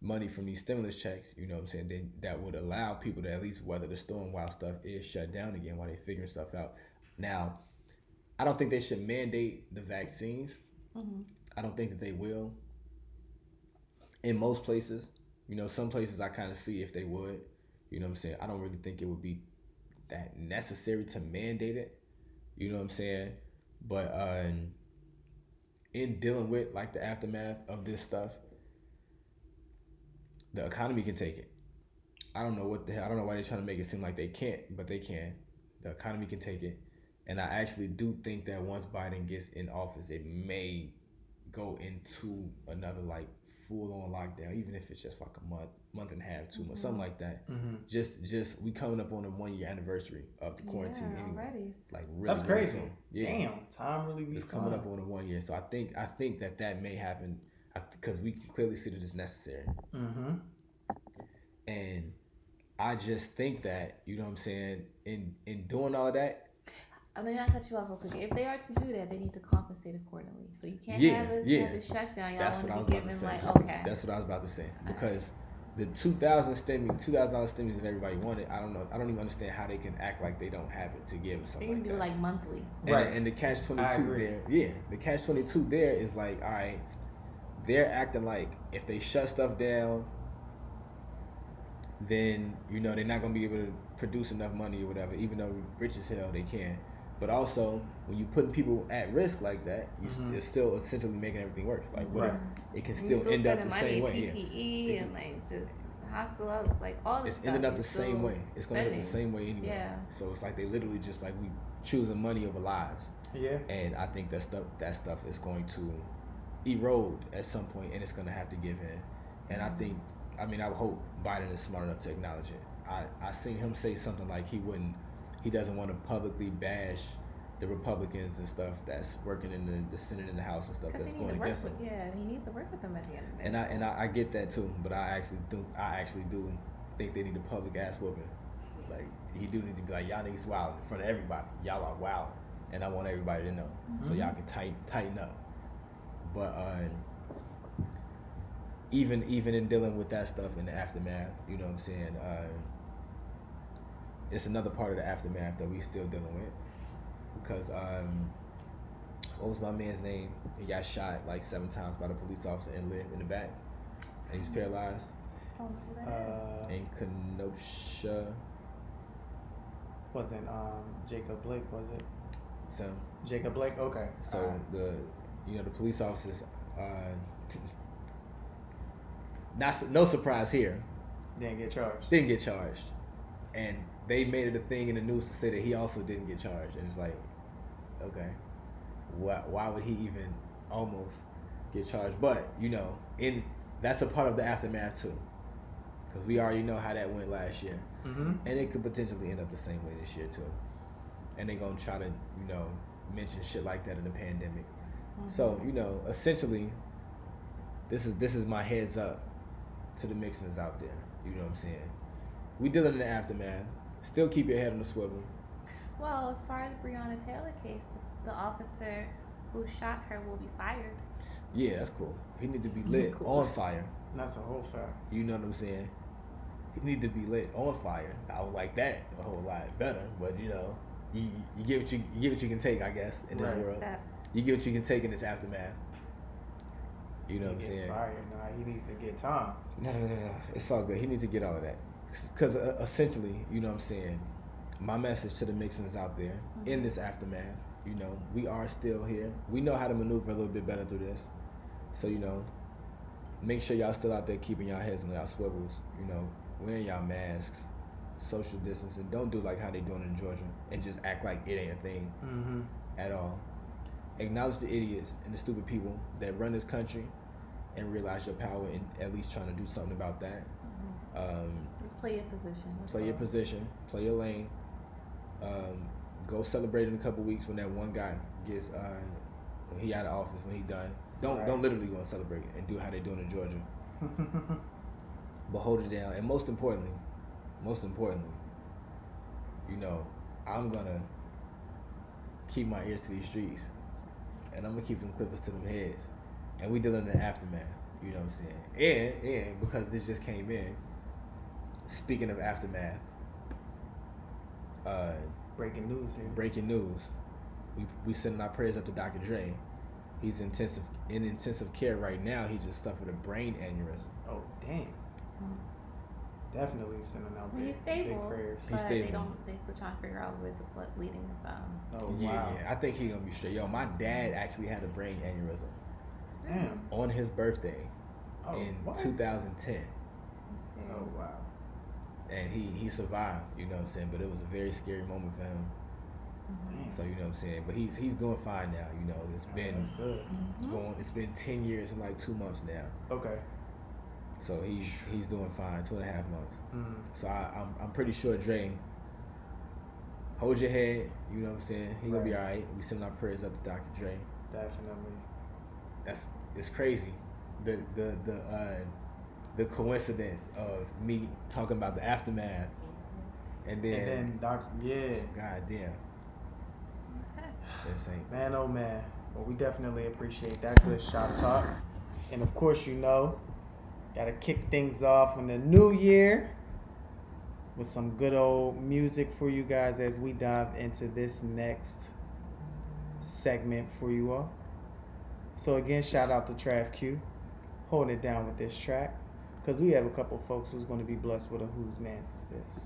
money from these stimulus checks, you know what I'm saying, then that would allow people to at least weather the storm while stuff is shut down again while they figuring stuff out. Now, I don't think they should mandate the vaccines. Mm-hmm. I don't think that they will. In most places, you know, some places I kind of see if they would. You know what I'm saying? I don't really think it would be that necessary to mandate it. You know what I'm saying? But um, in dealing with like the aftermath of this stuff, the economy can take it. I don't know what the hell. I don't know why they're trying to make it seem like they can't, but they can. The economy can take it, and I actually do think that once Biden gets in office, it may go into another like full on lockdown, even if it's just like a month, month and a half, two months, something like that. Mm-hmm. Just, just we coming up on the one year anniversary of the quarantine yeah, anyway. already. Like really, That's crazy. soon. Yeah. Damn, time really be It's coming up on the one year, so I think I think that that may happen because we can clearly see that it's necessary, Mm-hmm. and I just think that you know what I'm saying in in doing all of that, I mean, I cut you off real quick. If they are to do that, they need to compensate accordingly. So you can't Yeah, have us yeah. have a shutdown. Y'all that's what I was about to say. like, okay, That's what I was about to say because the two thousand stimmy, two thousand dollars stimulus that everybody wanted, I don't know, I don't even understand how they can act like they don't have it to give or they can like do that. like monthly. And, Right. and the catch twenty I two agree. there, yeah, the catch twenty two there is like, all right, they're acting like if they shut stuff down, then you know they're not gonna be able to produce enough money or whatever. Even though rich as hell they can, but also when you put people at risk like that, you Mhm. still essentially making everything worse. Like what Right. if it can still, still end up the money same way? PPE It and like just hospital, like all this It's stuff. ending up the same way. It's gonna end up the same way anyway. Yeah. So it's like they literally just like we choosing money over lives. Yeah. and I think that stuff that stuff is going to erode at some point, and it's going to have to give in. And I think, I mean, I hope Biden is smart enough to acknowledge it. I I seen him say something like he wouldn't, he doesn't want to publicly bash the Republicans and stuff that's working in the, the Senate and the House and stuff that's going against with, him. yeah, he needs to work with them at the end of the day. And I and I, I get that too, but I actually do I actually do think they need a public ass whooping. Like he do need to be like y'all niggas wild in front of everybody. Y'all are wild, and I want everybody to know so Mhm. y'all can tighten tighten up. But uh, even even in dealing with that stuff in the aftermath, you know what I'm saying. Uh, it's another part of the aftermath that we still dealing with because um, what was my man's name? He got shot like seven times by the police officer and lived in the back, and he was paralyzed. Don't know who that is. Uh, In Kenosha, wasn't um Jacob Blake? Was it so Jacob Blake? Okay. so Alright. the you know the police officers. Uh, <laughs> not su- no surprise here. didn't get charged. didn't get charged, and they made it a thing in the news to say that he also didn't get charged, and it's like, okay, why why would he even almost get charged? But you know, in that's a part of the aftermath too, because we already know how that went last year, Mm-hmm. and it could potentially end up the same way this year too, and they're gonna try to you know mention shit like that in the pandemic. So you know, essentially, this is this is my heads up to the mixers out there. You know what I'm saying? We dealing in the aftermath. Still keep your head on the swivel. Well, as far as Breonna Taylor case, the officer who shot her will be fired. Yeah, that's cool. He need to be lit Cool. on fire. That's a whole fact. You know what I'm saying? He need to be lit on fire. I would like that a whole lot better. But you know, you, you get what you, you get what you can take, I guess, in this Right. world. That You get what you can take in this aftermath. You know what I'm he gets saying? fired. Nah, he needs to get time. No, no, no, no. It's all good. He needs to get all of that. Because uh, essentially, you know what I'm saying? My message to the mixers out there in this aftermath, you know, we are still here. We know how to maneuver a little bit better through this. So, you know, make sure y'all still out there keeping y'all heads on y'all swivels, you know, wearing y'all masks, social distancing. Don't do like how they doing in Georgia and just act like it ain't a thing Mm-hmm. at all. Acknowledge the idiots and the stupid people that run this country and realize your power and at least trying to do something about that. Um, just play your position. that's play your position, play your lane. Um, go celebrate in a couple weeks when that one guy gets uh, when he out of office when he done. Don't Right. don't literally go and celebrate and do how they doing in Georgia, <laughs> but hold it down. And most importantly, most importantly, you know, I'm gonna keep my ears to these streets, and I'm gonna keep them clippers to them heads, and we dealing in the aftermath. You know what I'm saying? And and because this just came in. Speaking of aftermath, uh, Breaking news here. breaking news. We we sending our prayers up to Dr. Dre. He's intensive in intensive care right now. He just suffered a brain aneurysm. Oh damn. Mm. Definitely sending out Well, big, he's stable, big prayers. but He's they stable. don't. They still trying to figure out where the blood bleeding is. Um, Oh yeah, wow. yeah, I think he gonna be straight. Yo, my dad actually had a brain aneurysm Damn. on his birthday Oh, in what? 2010. Oh wow. And he he survived. You know what I'm saying? But it was a very scary moment for him. Mhm. So you know what I'm saying. But he's he's doing fine now. You know, it's been that's good. Mhm. going. It's been 10 years and like two months now. Okay. So he's he's doing fine. Two and a half months. Mm. So I, I'm, I'm pretty sure Dre, hold your head. You know what I'm saying? He gonna be all right. We send our prayers up to Dr. Dre. Definitely. That's it's crazy. The the the uh, the coincidence of me talking about the aftermath, and then, And then Doctor, yeah, God damn, man, oh man. Well, we definitely appreciate that good shot talk. And of course, you know, gotta kick things off in the new year with some good old music for you guys as we dive into this next segment for you all. So again, shout out to Trav Q, holding it down with this track, because we have a couple folks who's going to be blessed with a whose man's is this.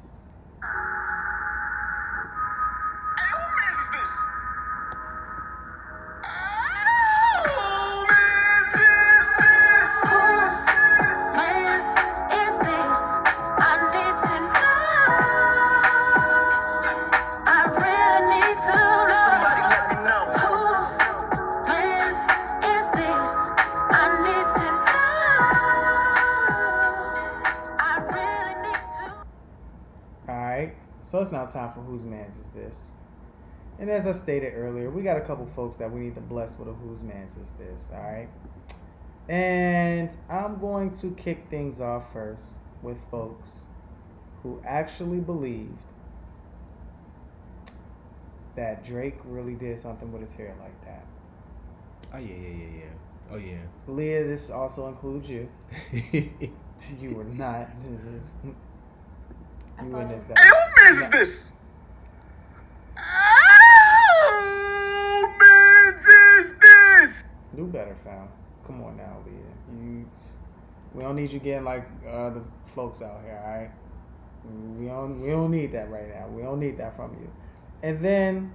Now time for whose man's is this. And as I stated earlier, we got a couple folks that we need to bless with a whose man's is this. All right, and I'm going to kick things off first with folks who actually believed that Drake really did something with his hair like that. Oh yeah, yeah, yeah, yeah. Oh yeah. Leah, this also includes you. <laughs> You were not. <laughs> You and this guy. Hey, is this? Who mans is this? Do better, fam. Come on now, Leah. You, we don't need you getting like uh, the folks out here, all right? We don't, we don't need that right now. We don't need that from you. And then,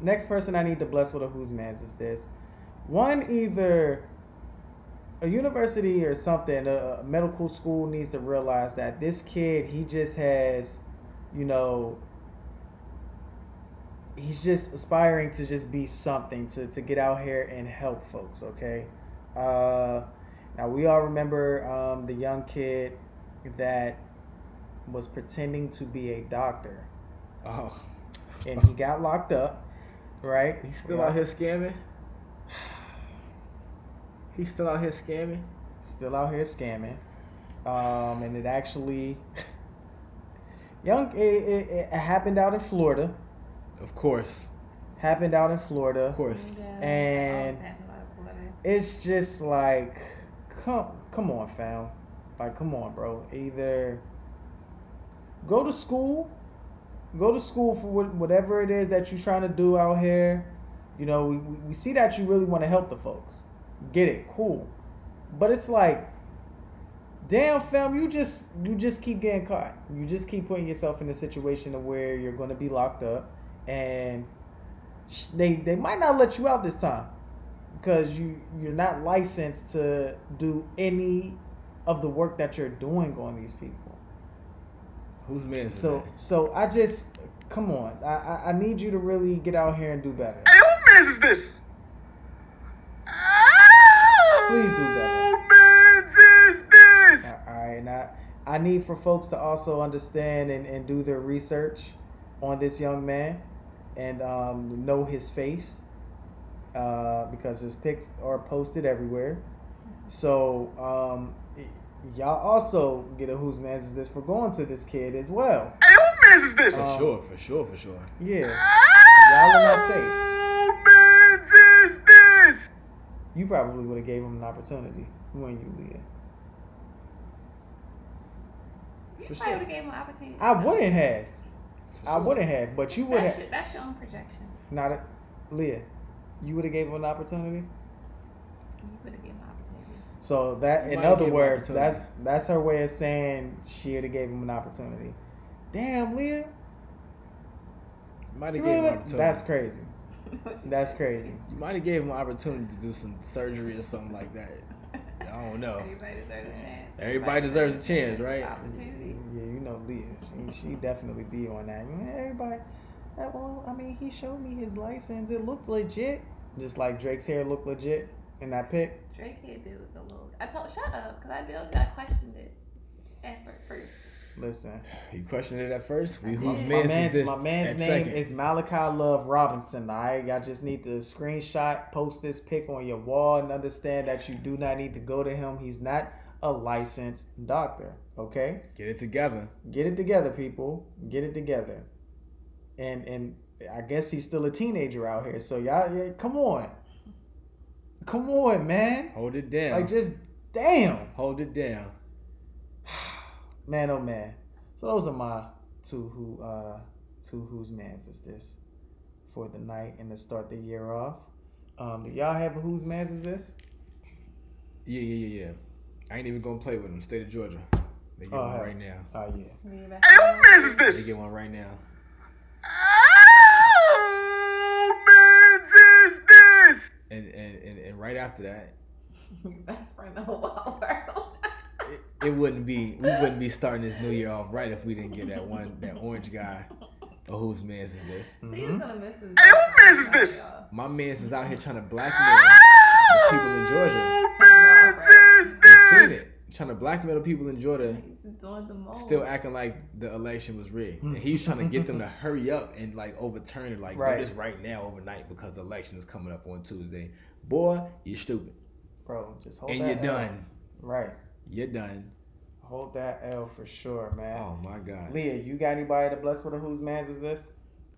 next person I need to bless with a whose man's is this. One either a university or something, a, medical school needs to realize that this kid, he just has, you know, he's just aspiring to just be something to, to get out here and help folks okay uh now we all remember um the young kid that was pretending to be a doctor oh, and he got locked up right he's still Yeah. out here scamming. He's still out here scamming. still out here scamming um and it actually <laughs> Young, it, it, it happened out in Florida. Of course, Happened out in Florida. of course. Yeah, And- all happened like. It's just like, come, come on, fam. Like, come on, bro. Either go to school, go to school for whatever it is that you're trying to do out here. You know, we, we we see that you really want to help the folks. Get it, cool. But it's like, damn, fam, you just you just keep getting caught. You just keep putting yourself in a situation of where you're going to be locked up, and they they might not let you out this time because you you're not licensed to do any of the work that you're doing on these people. Who's man is So so I just come on. I, I I need you to really get out here and do better. Hey, who man's is this? Ah! Please do better. Is this? All right, and I, I need for folks to also understand and, and do their research on this young man and um, know his face uh, because his pics are posted everywhere. So um, y'all also get a whose man's is this for going to this kid as well. Hey, who man's is this? for um, sure, for sure, for sure. Yeah, y'all are not safe. You probably would have gave him an opportunity when you Leah. You For probably sure. would have gave him an opportunity. I wouldn't have. I wouldn't have, but you would That's, have. your, that's your own projection. Not a, Leah. You would have gave him an opportunity. You would have given him an opportunity. So that, You in other words, that's that's her way of saying she would have gave him an opportunity. Damn, Leah. Might have gave really him an opportunity. that's crazy. What <laughs> you That's crazy. You might have gave him an opportunity to do some surgery or something like that. I don't know. Everybody deserves a chance. Everybody deserves a chance, right? Opportunity. Yeah, you know Leah. She she definitely be on that. You everybody. uh, Well, I mean, he showed me his license. It looked legit. Just like Drake's hair looked legit in that pic. Drake here did look a little. I told shut up because I did. I questioned it at first. Listen, You questioned it at first. We, whose my man's is this? my man's name second? is Malachi Love Robinson. All right, I just need to screenshot, post this pic on your wall, and understand that you do not need to go to him. He's not a licensed doctor. Okay, Get it together. get it together, people. Get it together. And and I guess he's still a teenager out here. So y'all, yeah, come on, come on, man. Hold it down. Like just damn. Hold it down. Man oh man so those are my two who uh two whose mans is this for the night and to start the year off um do y'all have a whose mans is this Yeah, yeah, yeah, yeah. I ain't even gonna play with them. State of Georgia. They get Oh, one hell. right now. oh yeah Leave it Hey, who man's is this? They this? get one right now. Who man's is this? And and, and, and right after that, Your <laughs> best friend in the whole wide world. It, it wouldn't be we wouldn't be starting this new year off right if we didn't get that one that orange guy. Or whose man's is this? See, he's gonna miss his. Hey, who man's is this? My man's is out here trying to blackmail the people in Georgia. Who man's is this? it? Trying to blackmail people in Georgia. He's doing the most. Still acting like the election was rigged. Hmm. And he's trying to get them to hurry up and like overturn it, like Right. do this right now overnight because the election is coming up on Tuesday. Boy, you're stupid. bro just hold and that you're L. done. right You're done. hold that l for sure man Oh my god. leah you got anybody to bless with a whose mans is this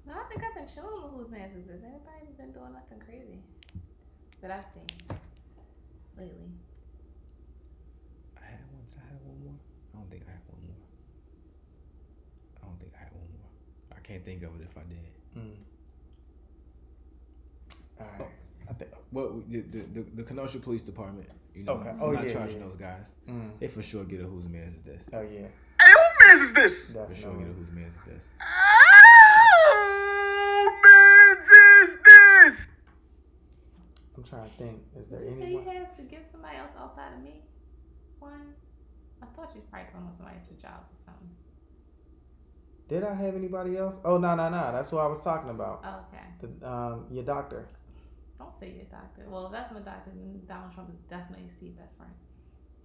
No, I think I've been showing them whose man's is this. Anybody's been doing nothing crazy that I've seen lately. I had one. Did I have one more? I don't think I had one more. I don't think I had one more. I can't think of it if I did. mm. all right i think Well, the the, the, the Kenosha Police Department, you know, Okay. I'm Oh, not yeah, charging yeah. those guys. mm. They for sure get a whose man's is this. oh yeah Hey, who man's is this? For sure get a whose man's is this. Who man's is this? i'm trying to think is there Did you say anyone you have to give somebody else outside of me one? I thought you probably told me somebody at your job or something. did i have anybody else oh no no no that's what i was talking about Oh, okay. the, um your doctor Don't say your doctor. Well, if that's my doctor, then Donald Trump is definitely Steve's best friend.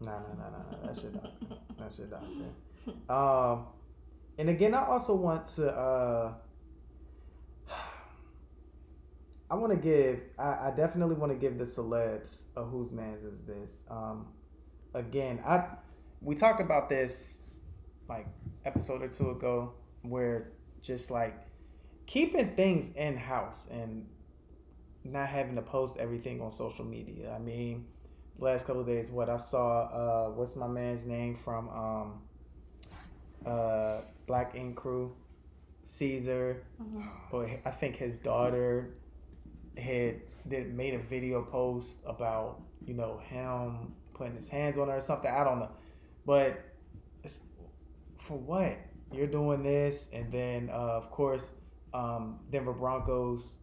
No, no, no, no, no. That's your doctor. That's your doctor. Um, and again, I also want to. Uh, <sighs> I want to give. I, I definitely want to give the celebs a whose man's is this. Um, again, I we talked about this like episode or two ago. where just like keeping things in house and not having to post everything on social media. I mean, last couple of days, what I saw, uh, what's my man's name from um, uh, Black Ink Crew, Caesar, or I think his daughter had did made a video post about you know him putting his hands on her or something. I don't know, but it's, for what? You're doing this, and then uh, of course um, Denver Broncos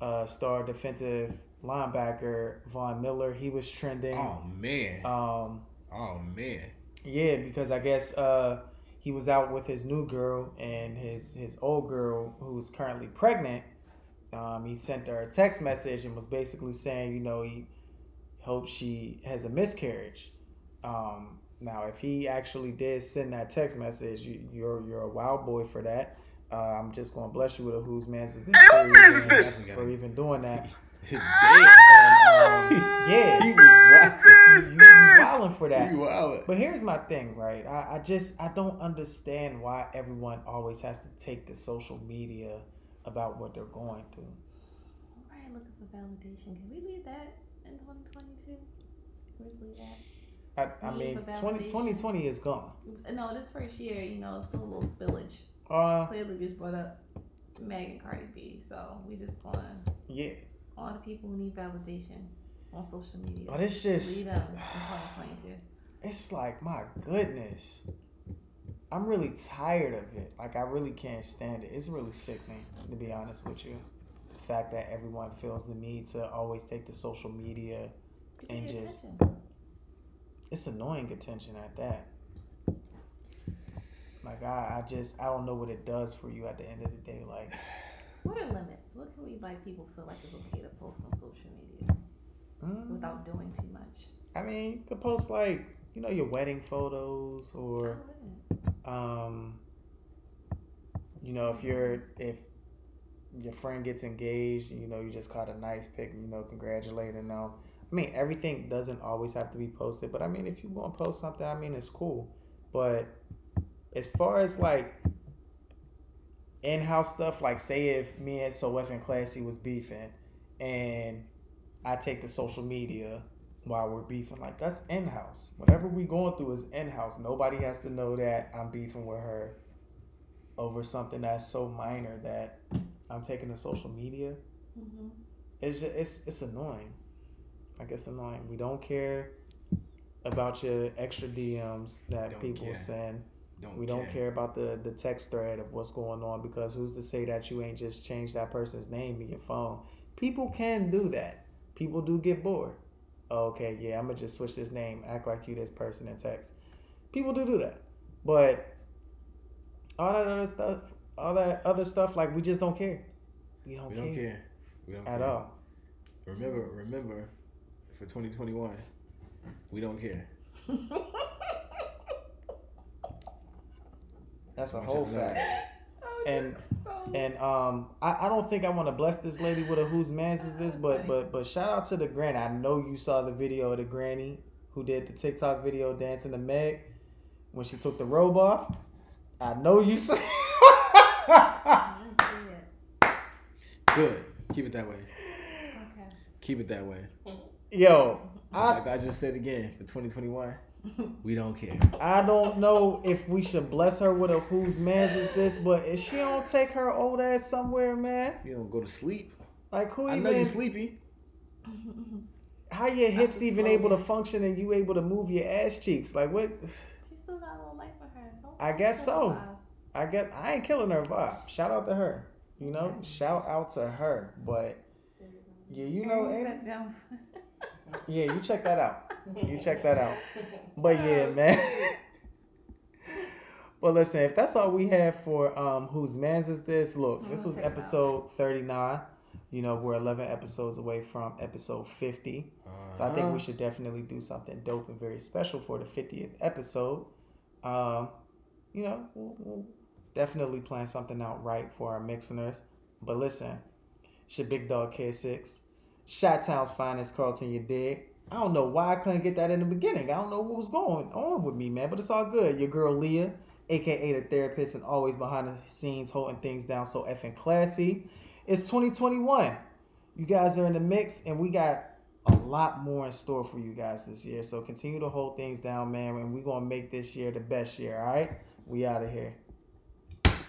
uh, star defensive linebacker Von Miller. He was trending. Oh man. Um, oh man. yeah, because I guess uh, he was out with his new girl and his his old girl who's currently pregnant. Um, he sent her a text message and was basically saying, you know, he hopes she has a miscarriage. Um, now, if he actually did send that text message, you, you're you're a wild boy for that. Uh, I'm just gonna bless you with a whose man's is this? Hey, for whose man's is even- this? For even doing that. <laughs> His And, um, yeah, He was wilding for that. You wild. But here's my thing, right? I, I just I don't understand why everyone always has to take to social media about what they're going through. Right, looking for validation. Can we leave that in 2022? Can we just leave that? I, I mean, 20, 2020 is gone. No, this first year, you know, it's still a little spillage. Uh, Clearly, just brought up Meg and Cardi B, so we just want yeah, all the people who need validation on social media. but it's just them in 2022. it's like my goodness. I'm really tired of it. Like I really can't stand it. It's really sickening, to be honest with you. The fact that everyone feels the need to always take to social media And just- attention. it's annoying attention at that. Like I, I just I don't know what it does for you at the end of the day. Like <sighs> What are limits? What can we like people feel like is okay to post on social media mm, without doing too much? I mean, you could post like you know your wedding photos or um, you know if you're if your friend gets engaged, you know you just caught a nice pic, you know congratulating them. I mean everything doesn't always have to be posted, but I mean if you want to post something, I mean it's cool. But as far as like in-house stuff, like say if me and So F and Classy was beefing, and I take to social media while we're beefing, like that's in-house. Whatever we going through is in-house. Nobody has to know that I'm beefing with her over something that's so minor that I'm taking to social media. Mm-hmm. It's just, it's it's annoying. Like it's annoying. We don't care about your extra DMs that Don't people care. send. Don't We don't care about the the text thread of what's going on because who's to say that you ain't just changed that person's name in your phone? People can do that. People do get bored. Okay, yeah, I'm gonna just switch this name, act like you this person in text. People do do that, but all that other stuff, all that other stuff, like we just don't care. We don't, care. We care, don't care. We don't care at care. all. Remember, remember, for 2021, we don't care. <laughs> That's a I want whole y'all to know fact. <laughs> <laughs> Oh, And- so- And um, I, I don't think I want to bless this lady with a whose man's is this, but but but shout out to the granny. I know you saw the video of the granny who did the TikTok video dancing to Meg when she took the robe off. I know you saw. See <laughs> it. Good. Keep it that way. Okay. Keep it that way. Yo, I like I just said again, for 2021, we don't care. I don't know if we should bless her with a whose man's is this, but if she don't take her old ass somewhere, man, You don't go to sleep. like who I even? know you're sleepy. <laughs> How your hips even slow able to function and you able to move your ass cheeks? Like what? <sighs> She still got a little life for her. Don't I guess so. I get I ain't killing her vibe. Shout out to her. You know, shout out to her. But yeah, you know, ain't- that down? <laughs> yeah, you check that out. You check that out. But yeah, man. Well, listen, if that's all we have for um whose man's is this? Look, this was check it out. episode 39. You know, we're 11 episodes away from episode 50. So I think Uh-huh. we should definitely do something dope and very special for the 50th episode. Um, you know, we'll, we'll definitely plan something out right for our mixers. But listen, it's your big dog K6, Shot Town's finest Carlton, you dig? I don't know why I couldn't get that in the beginning. I don't know what was going on with me, man, but it's all good. Your girl Leah, aka the therapist, and always behind the scenes holding things down so effing classy. It's 2021. You guys are in the mix, and we got a lot more in store for you guys this year. So continue to hold things down, man, and we're gonna make this year the best year. All right, we out of here.